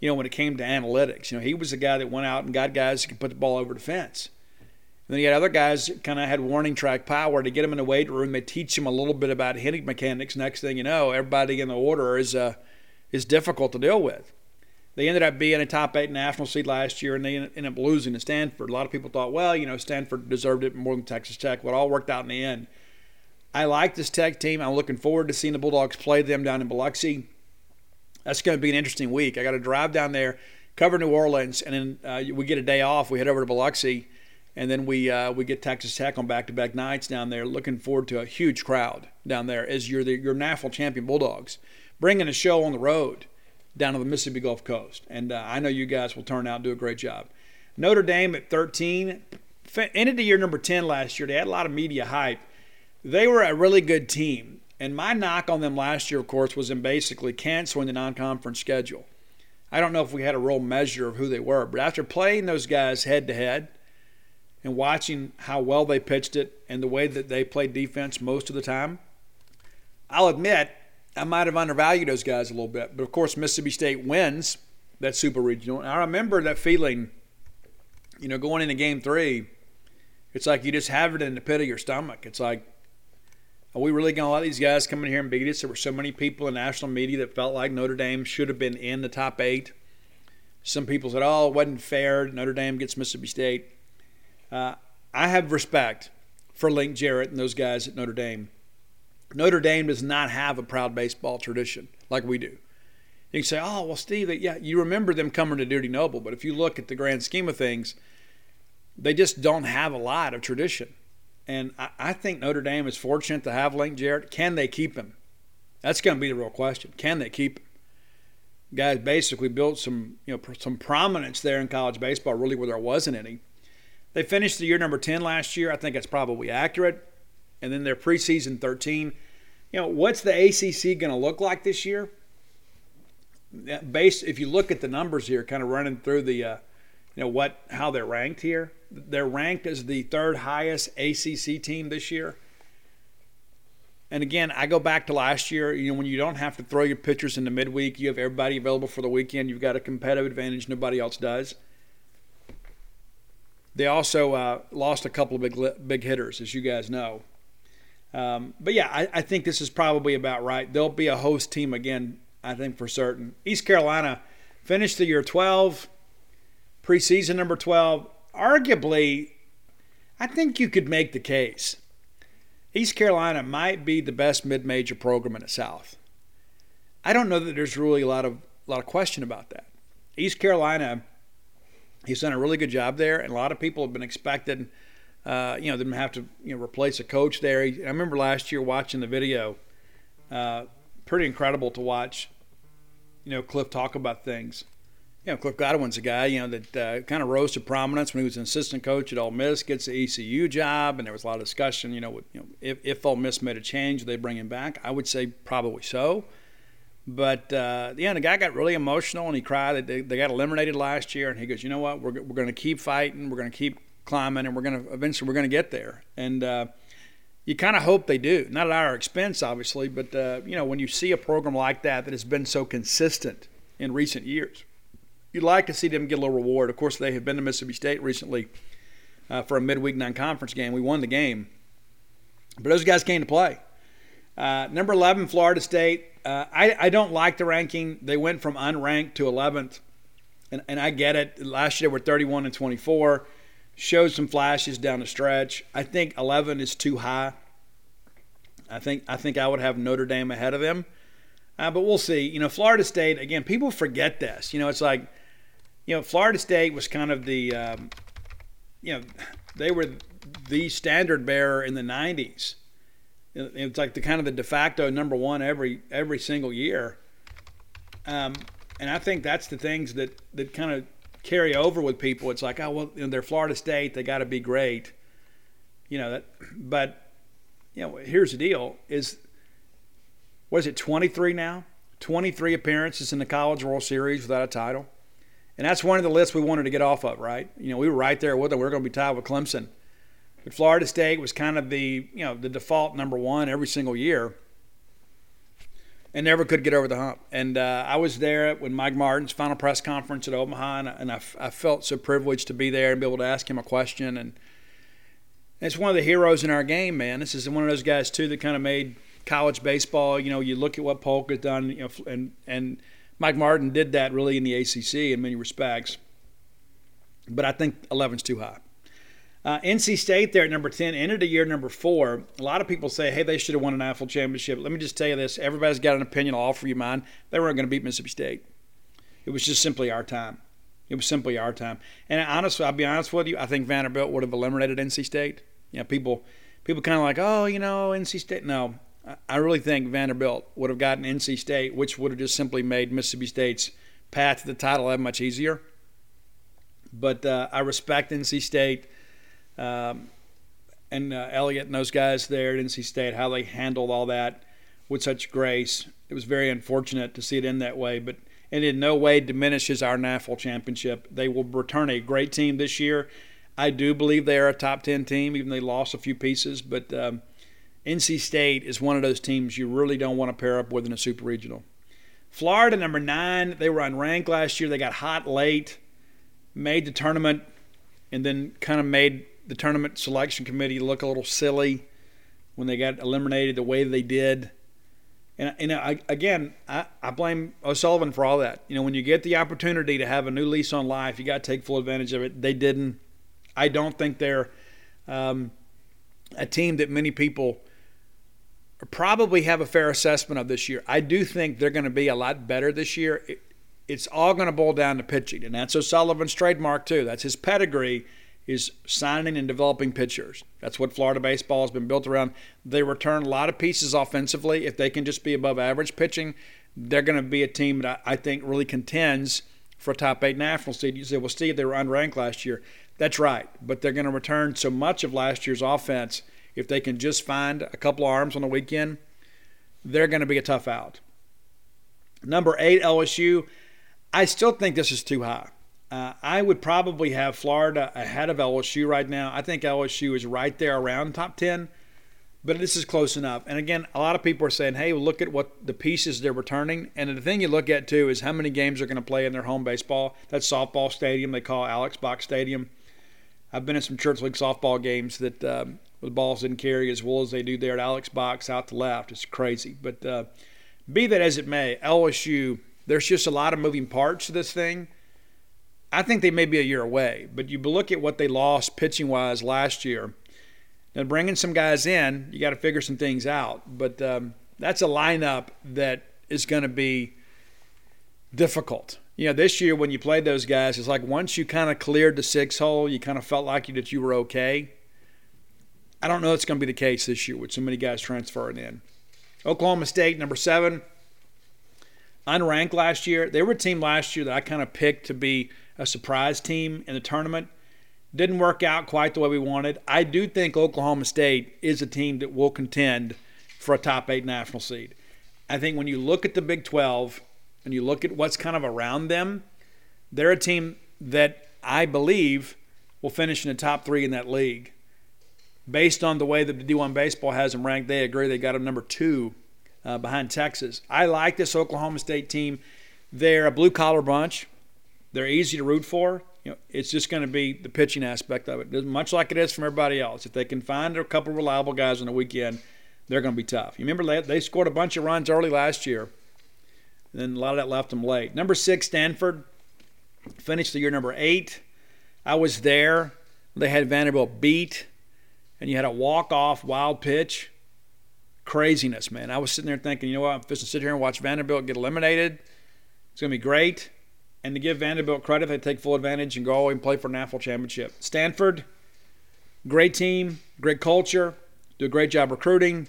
A: you know, when it came to analytics. You know, he was the guy that went out and got guys who could put the ball over the fence. And then you had other guys kind of had warning track power to get them in the weight room. They teach them a little bit about hitting mechanics. Next thing you know, everybody in the order is uh, is difficult to deal with. They ended up being a top eight national seed last year, and they ended up losing to Stanford. A lot of people thought, well, you know, Stanford deserved it more than Texas Tech. Well, it all worked out in the end. I like this Tech team. I'm looking forward to seeing the Bulldogs play them down in Biloxi. That's going to be an interesting week. I got to drive down there, cover New Orleans, and then uh, we get a day off. We head over to Biloxi, and then we uh, we get Texas Tech on back-to-back nights down there. Looking forward to a huge crowd down there as you're the, your national champion Bulldogs, bringing a show on the road down on the Mississippi Gulf Coast. And uh, I know you guys will turn out and do a great job. Notre Dame at 13, ended the year number 10 last year. They had a lot of media hype. They were a really good team. And my knock on them last year, of course, was in basically canceling the non conference schedule. I don't know if we had a real measure of who they were, but after playing those guys head to head and watching how well they pitched it and the way that they played defense most of the time, I'll admit I might have undervalued those guys a little bit. But of course, Mississippi State wins that super regional. And I remember that feeling, you know, going into game three. It's like you just have it in the pit of your stomach. It's like, are we really going to let these guys come in here and beat us? There were so many people in national media that felt like Notre Dame should have been in the top eight. Some people said, oh, it wasn't fair. Notre Dame gets Mississippi State. Uh, I have respect for Link Jarrett and those guys at Notre Dame. Notre Dame does not have a proud baseball tradition like we do. You can say, oh, well, Steve, yeah, you remember them coming to Dudy Noble, but if you look at the grand scheme of things, they just don't have a lot of tradition. And I, I think Notre Dame is fortunate to have Link Jarrett. Can they keep him? That's going to be the real question. Can they keep him? Guys basically built some, you know, some prominence there in college baseball, really where there wasn't any. They finished the year number 10 last year. I think that's probably accurate and then their preseason 13. You know, what's the ACC going to look like this year? Based, if you look at the numbers here, kind of running through the, uh, you know, what how they're ranked here. They're ranked as the third highest ACC team this year. And again, I go back to last year. You know, when you don't have to throw your pitchers in the midweek, you have everybody available for the weekend. You've got a competitive advantage nobody else does. They also uh, lost a couple of big big hitters, as you guys know. Um, but yeah, I, I, think this is probably about right. They'll be a host team again, I think for certain. East Carolina finished the year 12, preseason number 12. arguably, I think you could make the case. East Carolina might be the best mid-major program in the South. I don't know that there's really a lot of a lot of question about that. East Carolina, he's done a really good job there, and a lot of people have been expecting, uh, you know, to have to you know replace a coach there. I remember last year watching the video. Uh, pretty incredible to watch. You know, Cliff talk about things you know, Cliff Godwin's a guy, you know, that uh, kind of rose to prominence when he was an assistant coach at Ole Miss, gets the ECU job, and there was a lot of discussion, you know, with, you know if, if Ole Miss made a change, they bring him back? I would say probably so. But, uh, yeah, the guy got really emotional, and he cried. They, they got eliminated last year, and he goes, you know what, we're, we're going to keep fighting, we're going to keep climbing, and we're going to eventually we're going to get there. And uh, you kind of hope they do. Not at our expense, obviously, but, uh, you know, when you see a program like that that has been so consistent in recent years – you'd like to see them get a little reward. Of course, they have been to Mississippi State recently uh, for a midweek non-conference game. We won the game, but those guys came to play. Uh, number 11, Florida State. Uh, I, I, don't like the ranking. They went from unranked to 11th, and, and I get it. Last year they were 31 and 24. Showed some flashes down the stretch. I think 11 is too high. I think I think I would have Notre Dame ahead of them, uh, but we'll see. You know, Florida State again. People forget this. You know, it's like you know, Florida State was kind of the, um, you know, they were the standard bearer in the '90s. It's like the kind of the de facto number one every every single year. Um, and I think that's the things that that kind of carry over with people. It's like, oh well, you know, they're Florida State, they got to be great. You know that, but you know, here's the deal: is what is it, 23 now? 23 appearances in the College World Series without a title. And that's one of the lists we wanted to get off of, right? You know, we were right there with them. We are going to be tied with Clemson. But Florida State was kind of the, you know, the default number one every single year and never could get over the hump. And uh, I was there when Mike Martin's final press conference at Omaha, and, and I, I, felt so privileged to be there and be able to ask him a question. And it's one of the heroes in our game, man. This is one of those guys too that kind of made college baseball. You know, you look at what Polk has done, you know, and and Mike Martin did that really in the ACC in many respects, but I think 11's too high. Uh, NC State there at number 10 ended the year number four. A lot of people say, hey, they should have won an national championship. Let me just tell you this everybody's got an opinion. I'll offer you mine. They weren't going to beat Mississippi State. It was just simply our time. It was simply our time. And honestly, I'll be honest with you, I think Vanderbilt would have eliminated NC State. You know, people people kind of like, oh, you know, NC State. No, I really think Vanderbilt would have gotten NC State, which would have just simply made Mississippi State's path to the title that much easier. But uh, I respect NC State um, and uh, and those guys there at NC State, how they handled all that with such grace. It was very unfortunate to see it end that way, but it in no way diminishes our national championship. They will return a great team this year. I do believe they are a top 10 team, even though they lost a few pieces, but. Um, NC State is one of those teams you really don't want to pair up with in a super regional. Florida, number nine, they were unranked last year. They got hot late, made the tournament, and then kind of made the tournament selection committee look a little silly when they got eliminated the way they did. And, know, I, again, I, I blame O'Sullivan for all that. You know, when you get the opportunity to have a new lease on life, you got to take full advantage of it. They didn't. I don't think they're um, a team that many people – probably have a fair assessment of this year. I do think they're going to be a lot better this year. It, it's all going to boil down to pitching, and that's O'Sullivan's trademark too. That's his pedigree is signing and developing pitchers. That's what Florida baseball has been built around. They return a lot of pieces offensively. If they can just be above average pitching, they're going to be a team that I think really contends for a top eight national seed. You say, well, Steve, they were unranked last year. That's right, but they're going to return so much of last year's offense – if they can just find a couple arms on the weekend, they're going to be a tough out. Number eight, LSU. I still think this is too high. Uh, I would probably have Florida ahead of LSU right now. I think LSU is right there around top 10, but this is close enough. And again, a lot of people are saying, hey, look at what the pieces they're returning. And the thing you look at too is how many games they're going to play in their home baseball. That softball stadium they call Alex Box Stadium. I've been in some church league softball games that um, the balls didn't carry as well as they do there at Alex Box out to left. It's crazy. But uh, be that as it may, LSU, there's just a lot of moving parts to this thing. I think they may be a year away, but you look at what they lost pitching wise last year. And bringing some guys in, you got to figure some things out. But um, that's a lineup that is going to be difficult. You know, this year when you played those guys, it's like once you kind of cleared the six hole, you kind of felt like you, that you were okay. I don't know it's going to be the case this year with so many guys transferring in. Oklahoma State, number seven, unranked last year. They were a team last year that I kind of picked to be a surprise team in the tournament. Didn't work out quite the way we wanted. I do think Oklahoma State is a team that will contend for a top eight national seed. I think when you look at the Big 12 and you look at what's kind of around them, they're a team that I believe will finish in the top three in that league. Based on the way that the D1 baseball has them ranked, they agree they got them number two uh, behind Texas. I like this Oklahoma State team. They're a blue collar bunch. They're easy to root for. You know, it's just going to be the pitching aspect of it, much like it is from everybody else. If they can find a couple of reliable guys on the weekend, they're going to be tough. You remember they scored a bunch of runs early last year, and then a lot of that left them late. Number six, Stanford finished the year number eight. I was there. They had Vanderbilt beat, and you had a walk-off wild pitch. Craziness, man. I was sitting there thinking, you know what? I'm just going to sit here and watch Vanderbilt get eliminated. It's going to be great. And to give Vanderbilt credit, they take full advantage and go and play for a national championship. Stanford, great team, great culture, do a great job recruiting.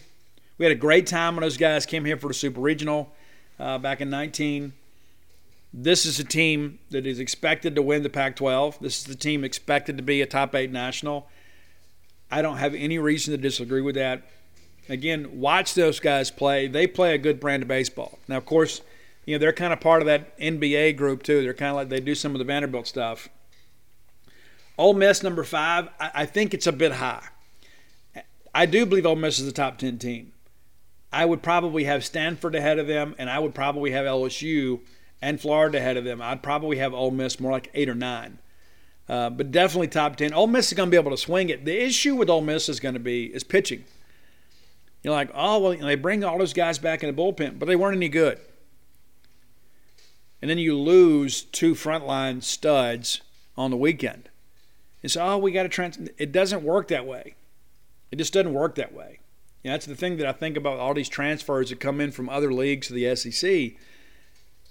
A: We had a great time when those guys came here for the Super Regional uh, back in 19. This is a team that is expected to win the Pac 12. This is the team expected to be a top eight national. I don't have any reason to disagree with that. Again, watch those guys play. They play a good brand of baseball. Now, of course, you know they're kind of part of that NBA group too. They're kind of like they do some of the Vanderbilt stuff. Ole Miss number five, I, I think it's a bit high. I do believe Ole Miss is a top ten team. I would probably have Stanford ahead of them, and I would probably have LSU and Florida ahead of them. I'd probably have Ole Miss more like eight or nine. Uh, but definitely top 10. Ole Miss is going to be able to swing it. The issue with Ole Miss is going to be is pitching. You're like, oh, well, they bring all those guys back in the bullpen, but they weren't any good. And then you lose two frontline studs on the weekend. And so, oh, we got to trans. It doesn't work that way. It just doesn't work that way. That's the thing that I think about all these transfers that come in from other leagues to the SEC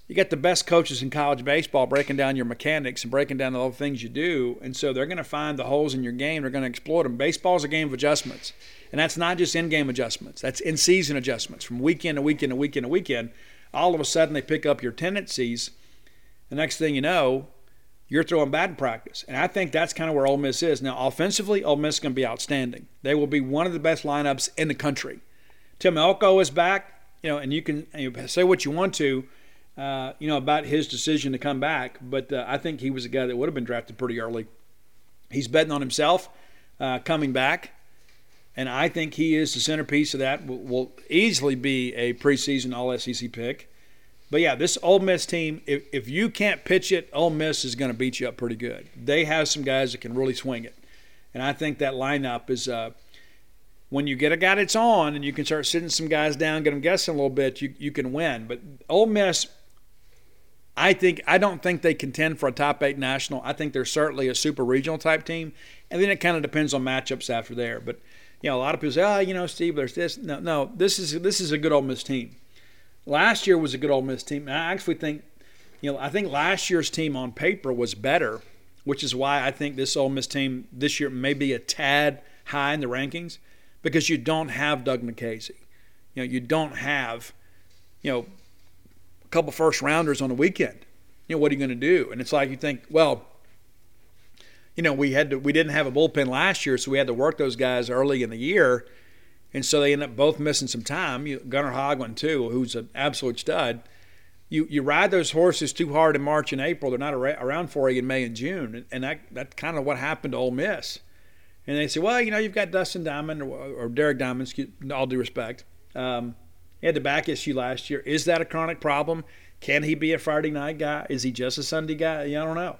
A: you got the best coaches in college baseball breaking down your mechanics and breaking down the things you do. And so they're going to find the holes in your game. They're going to exploit them. Baseball is a game of adjustments. And that's not just in game adjustments, that's in season adjustments from weekend to weekend to weekend to weekend. All of a sudden, they pick up your tendencies. The next thing you know, you're throwing bad practice. And I think that's kind of where Ole Miss is. Now, offensively, Ole Miss is going to be outstanding. They will be one of the best lineups in the country. Tim Elko is back, you know, and you can you know, say what you want to uh, you know, about his decision to come back. But uh, I think he was a guy that would have been drafted pretty early. He's betting on himself uh, coming back, and I think he is the centerpiece of that. Will, will easily be a preseason All SEC pick. But yeah, this Ole Miss team, if, if you can't pitch it, Ole Miss is going to beat you up pretty good. They have some guys that can really swing it, and I think that lineup is. Uh, when you get a guy that's on and you can start sitting some guys down, get them guessing a little bit, you, you can win. But Ole Miss I think I don't think they contend for a top eight national. I think they're certainly a super regional type team, and then it kind of depends on matchups after there. But you know, a lot of people say, "Oh, you know, Steve, there's this." No, no, this is this is a good Ole Miss team. Last year was a good Ole Miss team, and I actually think, you know, I think last year's team on paper was better, which is why I think this Ole Miss team this year may be a tad high in the rankings because you don't have Doug Nikhazy. You know, you don't have, you know, a couple first rounders on the weekend. You know, what are you going to do? And it's like you think, well, you know, we had to, we didn't have a bullpen last year, so we had to work those guys early in the year, and so they end up both missing some time. Gunnar Hoglund too, who's an absolute stud. You you ride those horses too hard in March and April; they're not around for you in May and June, and that that's kind of what happened to Ole Miss. And they say, well, you know, you've got Dustin Diamond or, or Derek Diamond, all due respect. Um, he had the back issue last year. Is that a chronic problem? Can he be a Friday night guy? Is he just a Sunday guy? I don't know.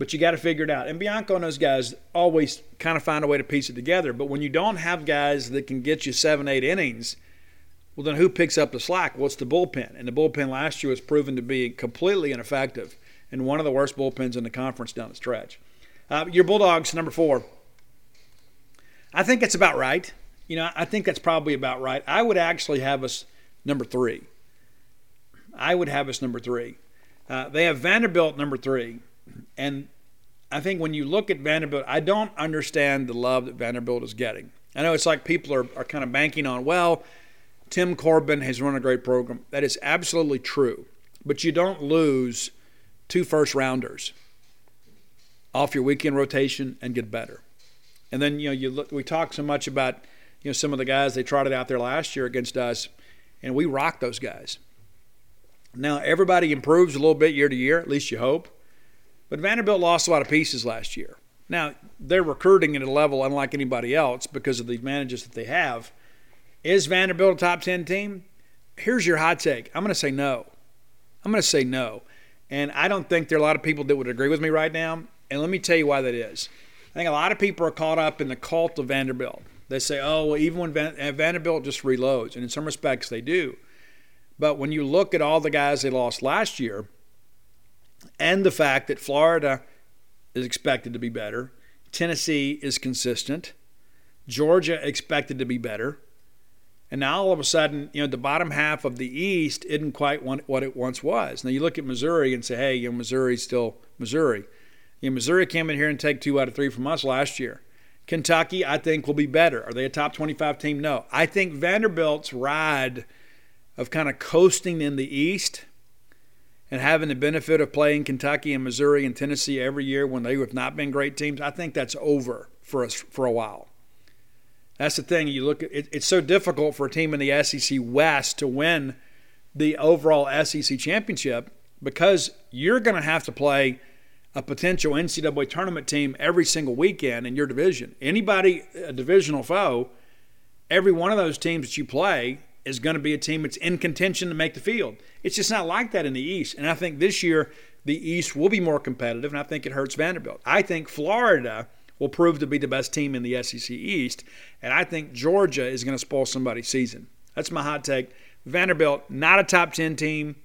A: But you got to figure it out. And Bianco and those guys always kind of find a way to piece it together. But when you don't have guys that can get you seven, eight innings, well, then who picks up the slack? Well, it's the bullpen. And the bullpen last year was proven to be completely ineffective. and one of the worst bullpens in the conference down the stretch. Uh, your Bulldogs, number four. I think it's about right. You know, I think that's probably about right. I would actually have us number three. I would have us number three. Uh, they have Vanderbilt number three. And I think when you look at Vanderbilt, I don't understand the love that Vanderbilt is getting. I know it's like people are, are kind of banking on, well, Tim Corbin has run a great program. That is absolutely true. But you don't lose two first rounders off your weekend rotation and get better. And then, you know, you look, we talk so much about, you know, some of the guys they trotted out there last year against us, and we rocked those guys. Now, everybody improves a little bit year to year, at least you hope. But Vanderbilt lost a lot of pieces last year. Now, they're recruiting at a level unlike anybody else because of the advantages that they have. Is Vanderbilt a top 10 team? Here's your hot take. I'm going to say no. I'm going to say no. And I don't think there are a lot of people that would agree with me right now. And let me tell you why that is. I think a lot of people are caught up in the cult of Vanderbilt. They say, oh, well, even when Van- Vanderbilt just reloads, and in some respects they do. But when you look at all the guys they lost last year, and the fact that Florida is expected to be better, Tennessee is consistent, Georgia expected to be better, and now all of a sudden, you know, the bottom half of the East isn't quite what it once was. Now you look at Missouri and say, hey, you know, Missouri's still Missouri. You know, Missouri came in here and take two out of three from us last year. Kentucky, I think, will be better. Are they a top 25 team? No. I think Vanderbilt's ride – of kind of coasting in the East and having the benefit of playing Kentucky and Missouri and Tennessee every year when they have not been great teams, I think that's over for us for a while. That's the thing. You look at it, it's so difficult for a team in the SEC West to win the overall SEC championship because you're going to have to play a potential NCAA tournament team every single weekend in your division. Anybody a divisional foe, every one of those teams that you play is going to be a team that's in contention to make the field. It's just not like that in the East. And I think this year the East will be more competitive, and I think it hurts Vanderbilt. I think Florida will prove to be the best team in the SEC East, and I think Georgia is going to spoil somebody's season. That's my hot take. Vanderbilt, not a top 10 team.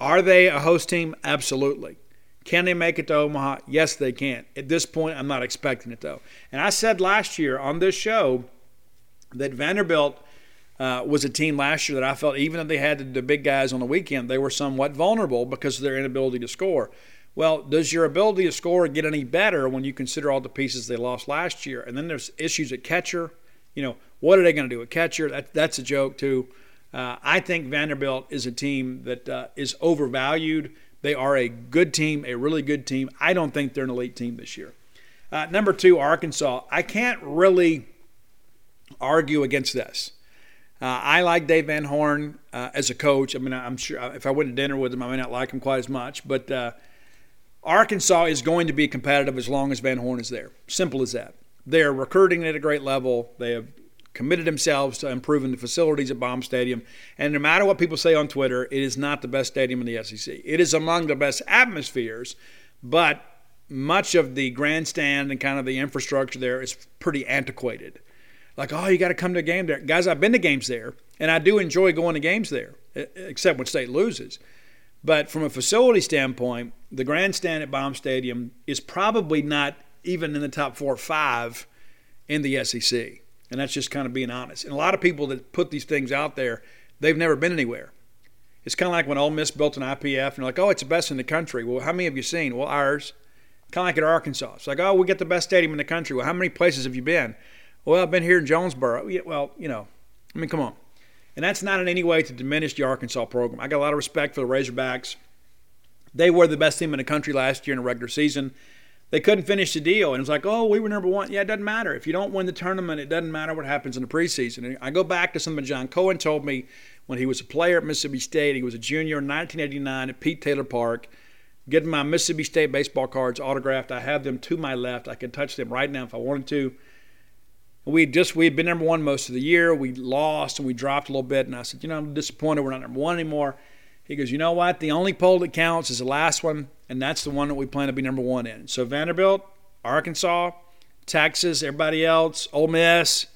A: Are they a host team? Absolutely. Can they make it to Omaha? Yes, they can. At this point, I'm not expecting it, though. And I said last year on this show that Vanderbilt – uh, was a team last year that I felt, even though they had the big guys on the weekend, they were somewhat vulnerable because of their inability to score. Well, does your ability to score get any better when you consider all the pieces they lost last year? And then there's issues at catcher. You know, what are they going to do at catcher? That, that's a joke, too. Uh, I think Vanderbilt is a team that uh, is overvalued. They are a good team, a really good team. I don't think they're an elite team this year. Uh, number two, Arkansas. I can't really argue against this. Uh, I like Dave Van Horn uh, as a coach. I mean, I'm sure uh, if I went to dinner with him, I may not like him quite as much. But uh, Arkansas is going to be competitive as long as Van Horn is there. Simple as that. They're recruiting at a great level. They have committed themselves to improving the facilities at Baum Stadium. And no matter what people say on Twitter, it is not the best stadium in the SEC. It is among the best atmospheres, but much of the grandstand and kind of the infrastructure there is pretty antiquated like, oh, you got to come to a game there. Guys, I've been to games there, and I do enjoy going to games there, except when state loses. But from a facility standpoint, the grandstand at Baum Stadium is probably not even in the top four or five in the SEC. And that's just kind of being honest. And a lot of people that put these things out there, they've never been anywhere. It's kind of like when Ole Miss built an IPF, and they're like, oh, it's the best in the country. Well, how many have you seen? Well, ours. Kind of like at Arkansas. It's like, oh, we get the best stadium in the country. Well, how many places have you been? Well, I've been here in Jonesboro. Well, you know, I mean, come on. And that's not in any way to diminish the Arkansas program. I got a lot of respect for the Razorbacks. They were the best team in the country last year in the regular season. They couldn't finish the deal. And it's like, oh, we were number one. Yeah, it doesn't matter. If you don't win the tournament, it doesn't matter what happens in the preseason. And I go back to something John Cohen told me when he was a player at Mississippi State. He was a junior in 1989 at Pete Taylor Park. Getting my Mississippi State baseball cards autographed. I have them to my left. I can touch them right now if I wanted to we just we had been number one most of the year. We lost and we dropped a little bit, and I said, you know, I'm disappointed we're not number one anymore. He goes, you know what? The only poll that counts is the last one, and that's the one that we plan to be number one in. So Vanderbilt, Arkansas, Texas, everybody else, Ole Miss,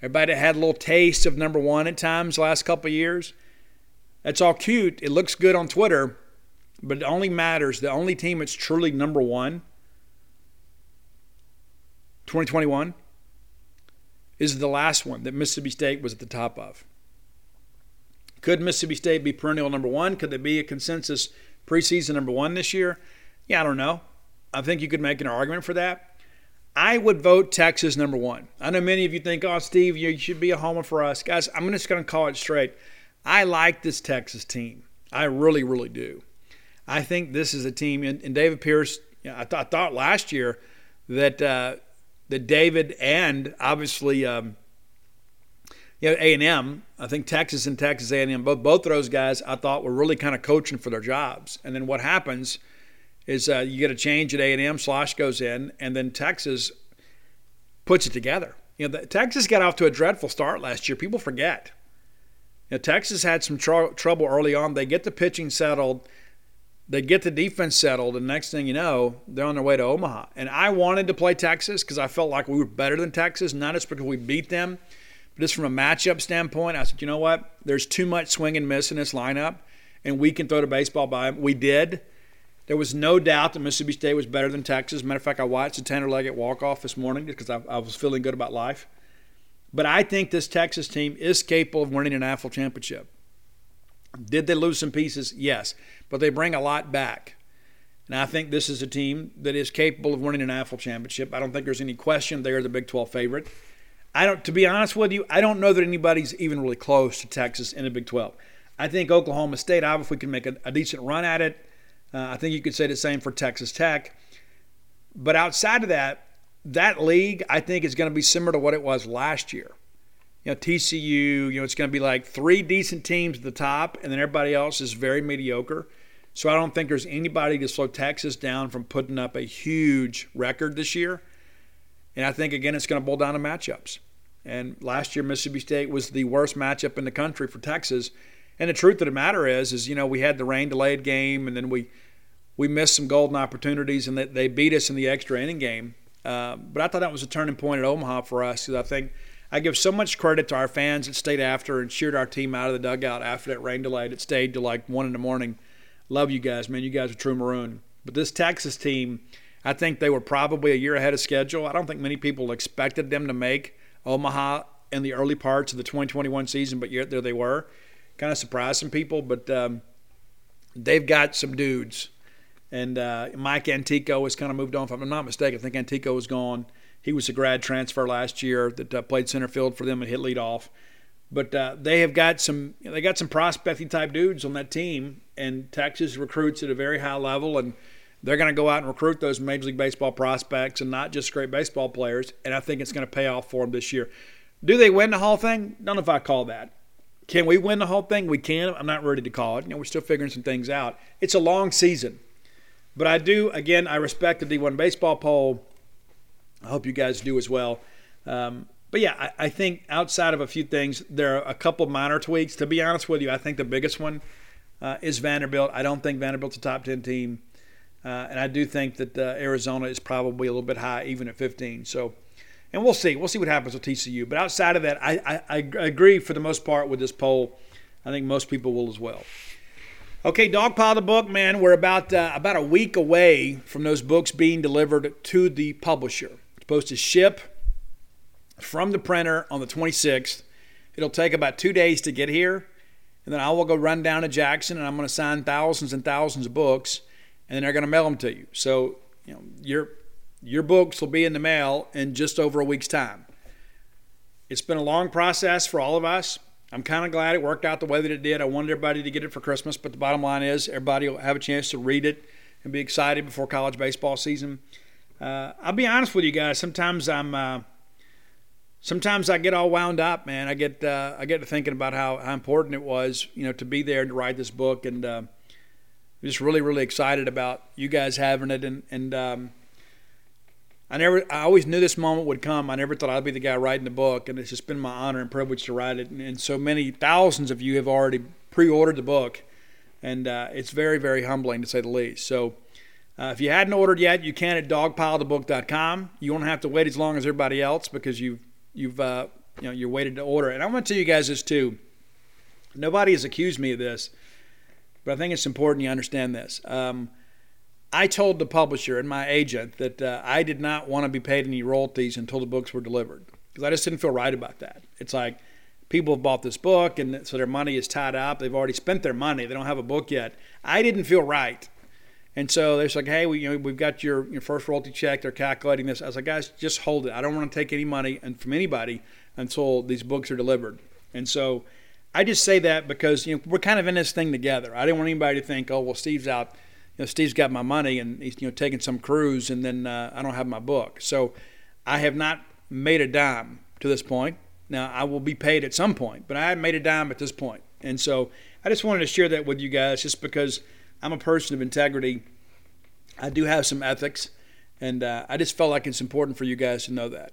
A: everybody that had a little taste of number one at times last couple years. That's all cute. It looks good on Twitter, but it only matters. The only team that's truly number one, 2021, is the last one that Mississippi State was at the top of. Could Mississippi State be perennial number one? Could they be a consensus preseason number one this year? Yeah, I don't know. I think you could make an argument for that. I would vote Texas number one. I know many of you think, oh, Steve, you should be a homer for us. Guys, I'm just going to call it straight. I like this Texas team. I really, really do. I think this is a team, and, David Pierce, you know, I, th- I, thought last year that uh, that David and obviously um, you know A and M. I think Texas and Texas A and M, both both of those guys, I thought were really kind of coaching for their jobs. And then what happens is uh, you get a change at A and M. Schloss goes in, and then Texas puts it together. You know, the, Texas got off to a dreadful start last year. People forget. You know, Texas had some tr- trouble early on. They get the pitching settled they get the defense settled, and next thing you know, they're on their way to Omaha. And I wanted to play Texas because I felt like we were better than Texas, not just because we beat them, but just from a matchup standpoint. I said, you know what? There's too much swing and miss in this lineup, and we can throw the baseball by them. We did. There was no doubt that Mississippi State was better than Texas. Matter of fact, I watched the Tanner Leggett walk-off this morning because I, I was feeling good about life. But I think this Texas team is capable of winning an national championship. Did they lose some pieces? Yes but they bring a lot back. And I think this is a team that is capable of winning an AFL championship. I don't think there's any question they are the Big 12 favorite. I don't, to be honest with you, I don't know that anybody's even really close to Texas in the Big 12. I think Oklahoma State obviously can make a, a decent run at it. Uh, I think you could say the same for Texas Tech. But outside of that, that league I think is going to be similar to what it was last year. You know, TCU, you know, it's going to be like three decent teams at the top, and then everybody else is very mediocre. So I don't think there's anybody to slow Texas down from putting up a huge record this year. And I think, again, it's going to boil down to matchups. And last year, Mississippi State was the worst matchup in the country for Texas. And the truth of the matter is, is you know, we had the rain delayed game, and then we we missed some golden opportunities, and they, they beat us in the extra inning game. Uh, but I thought that was a turning point at Omaha for us because I think I give so much credit to our fans that stayed after and cheered our team out of the dugout after that rain delay. It stayed to like one in the morning Love you guys, man. You guys are true maroon. But this Texas team, I think they were probably a year ahead of schedule. I don't think many people expected them to make Omaha in the early parts of the 2021 season, but yet there they were. Kind of surprised some people, but um, they've got some dudes. And uh, Mike Antico has kind of moved on. If I'm not mistaken, I think Antico is gone. He was a grad transfer last year that uh, played center field for them and hit lead off. But uh, they have got some you know, they got some prospecting type dudes on that team, and Texas recruits at a very high level, and they're going to go out and recruit those Major League Baseball prospects and not just great baseball players. And I think it's going to pay off for them this year. Do they win the whole thing? Don't know if I call that. Can we win the whole thing? We can. I'm not ready to call it. You know, we're still figuring some things out. It's a long season, but I do. Again, I respect the D1 baseball poll. I hope you guys do as well. Um, but yeah, I, I, think outside of a few things, there are a couple minor tweaks. To be honest with you, I think the biggest one uh, is Vanderbilt. I don't think Vanderbilt's a top 10 team. Uh, and I do think that uh, Arizona is probably a little bit high, even at 15. So, and we'll see. We'll see what happens with TCU. But outside of that, I, I, I agree for the most part with this poll. I think most people will as well. Okay, Dogpile the book, man. We're about uh, about a week away from those books being delivered to the publisher. Supposed to ship from the printer on the 26th. It'll take about two days to get here. And then I will go run down to Jackson and I'm going to sign thousands and thousands of books and then they're going to mail them to you. So, you know, your, your books will be in the mail in just over a week's time. It's been a long process for all of us. I'm kind of glad it worked out the way that it did. I wanted everybody to get it for Christmas, but the bottom line is everybody will have a chance to read it and be excited before college baseball season. Uh, I'll be honest with you guys. Sometimes I'm uh, sometimes I get all wound up, man. I get uh, I get to thinking about how, how important it was, you know, to be there and to write this book, and uh, just really really excited about you guys having it, and and um, I never I always knew this moment would come. I never thought I'd be the guy writing the book, and it's just been my honor and privilege to write it, and, and so many thousands of you have already pre-ordered the book, and uh, it's very very humbling to say the least. So. Uh, if you hadn't ordered yet, you can at dogpilethebook.com. You won't have to wait as long as everybody else because you've you've uh, you know you're waited to order. And I want to tell you guys this too. Nobody has accused me of this, but I think it's important you understand this. Um, I told the publisher and my agent that uh, I did not want to be paid any royalties until the books were delivered because I just didn't feel right about that. It's like people have bought this book and so their money is tied up. They've already spent their money. They don't have a book yet. I didn't feel right. And so they're like, hey, we, you know, we've got your, your first royalty check. They're calculating this. I was like, guys, just hold it. I don't want to take any money from anybody until these books are delivered. And so I just say that because you know we're kind of in this thing together. I didn't want anybody to think, oh, well, Steve's out you know, Steve's got my money and he's you know taking some cruise, and then uh, I don't have my book. So I have not made a dime to this point. Now I will be paid at some point, but I haven't made a dime at this point. And so I just wanted to share that with you guys, just because I'm a person of integrity. I do have some ethics, and uh, I just felt like it's important for you guys to know that.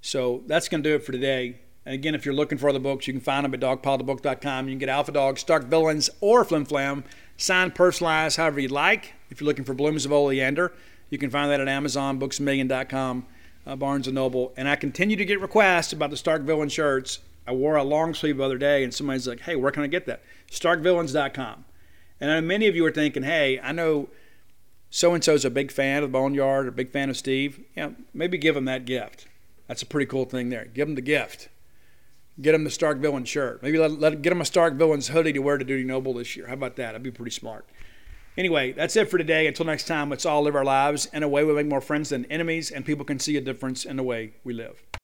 A: So that's going to do it for today. And again, if you're looking for other books, you can find them at dogpilethebook.com. You can get Alpha Dog, Stark Villains, or Flim Flam signed, personalized, however you like. If you're looking for Blooms of Oleander, you can find that at Amazon, BooksMillion.com, uh, Barnes & Noble. And I continue to get requests about the Stark Villain shirts. I wore a long sleeve the other day, and somebody's like, hey, where can I get that? StarkVillains.com. And I know many of you are thinking, hey, I know so-and-so's a big fan of the Boneyard, a big fan of Steve. Yeah, maybe give them that gift. That's a pretty cool thing there. Give them the gift get him the Stark Villain shirt. Maybe let, let get him a Stark Villains hoodie to wear to Dudy Noble this year. How about that? That'd be pretty smart. Anyway, that's it for today. Until next time, let's all live our lives in a way we make more friends than enemies, and people can see a difference in the way we live.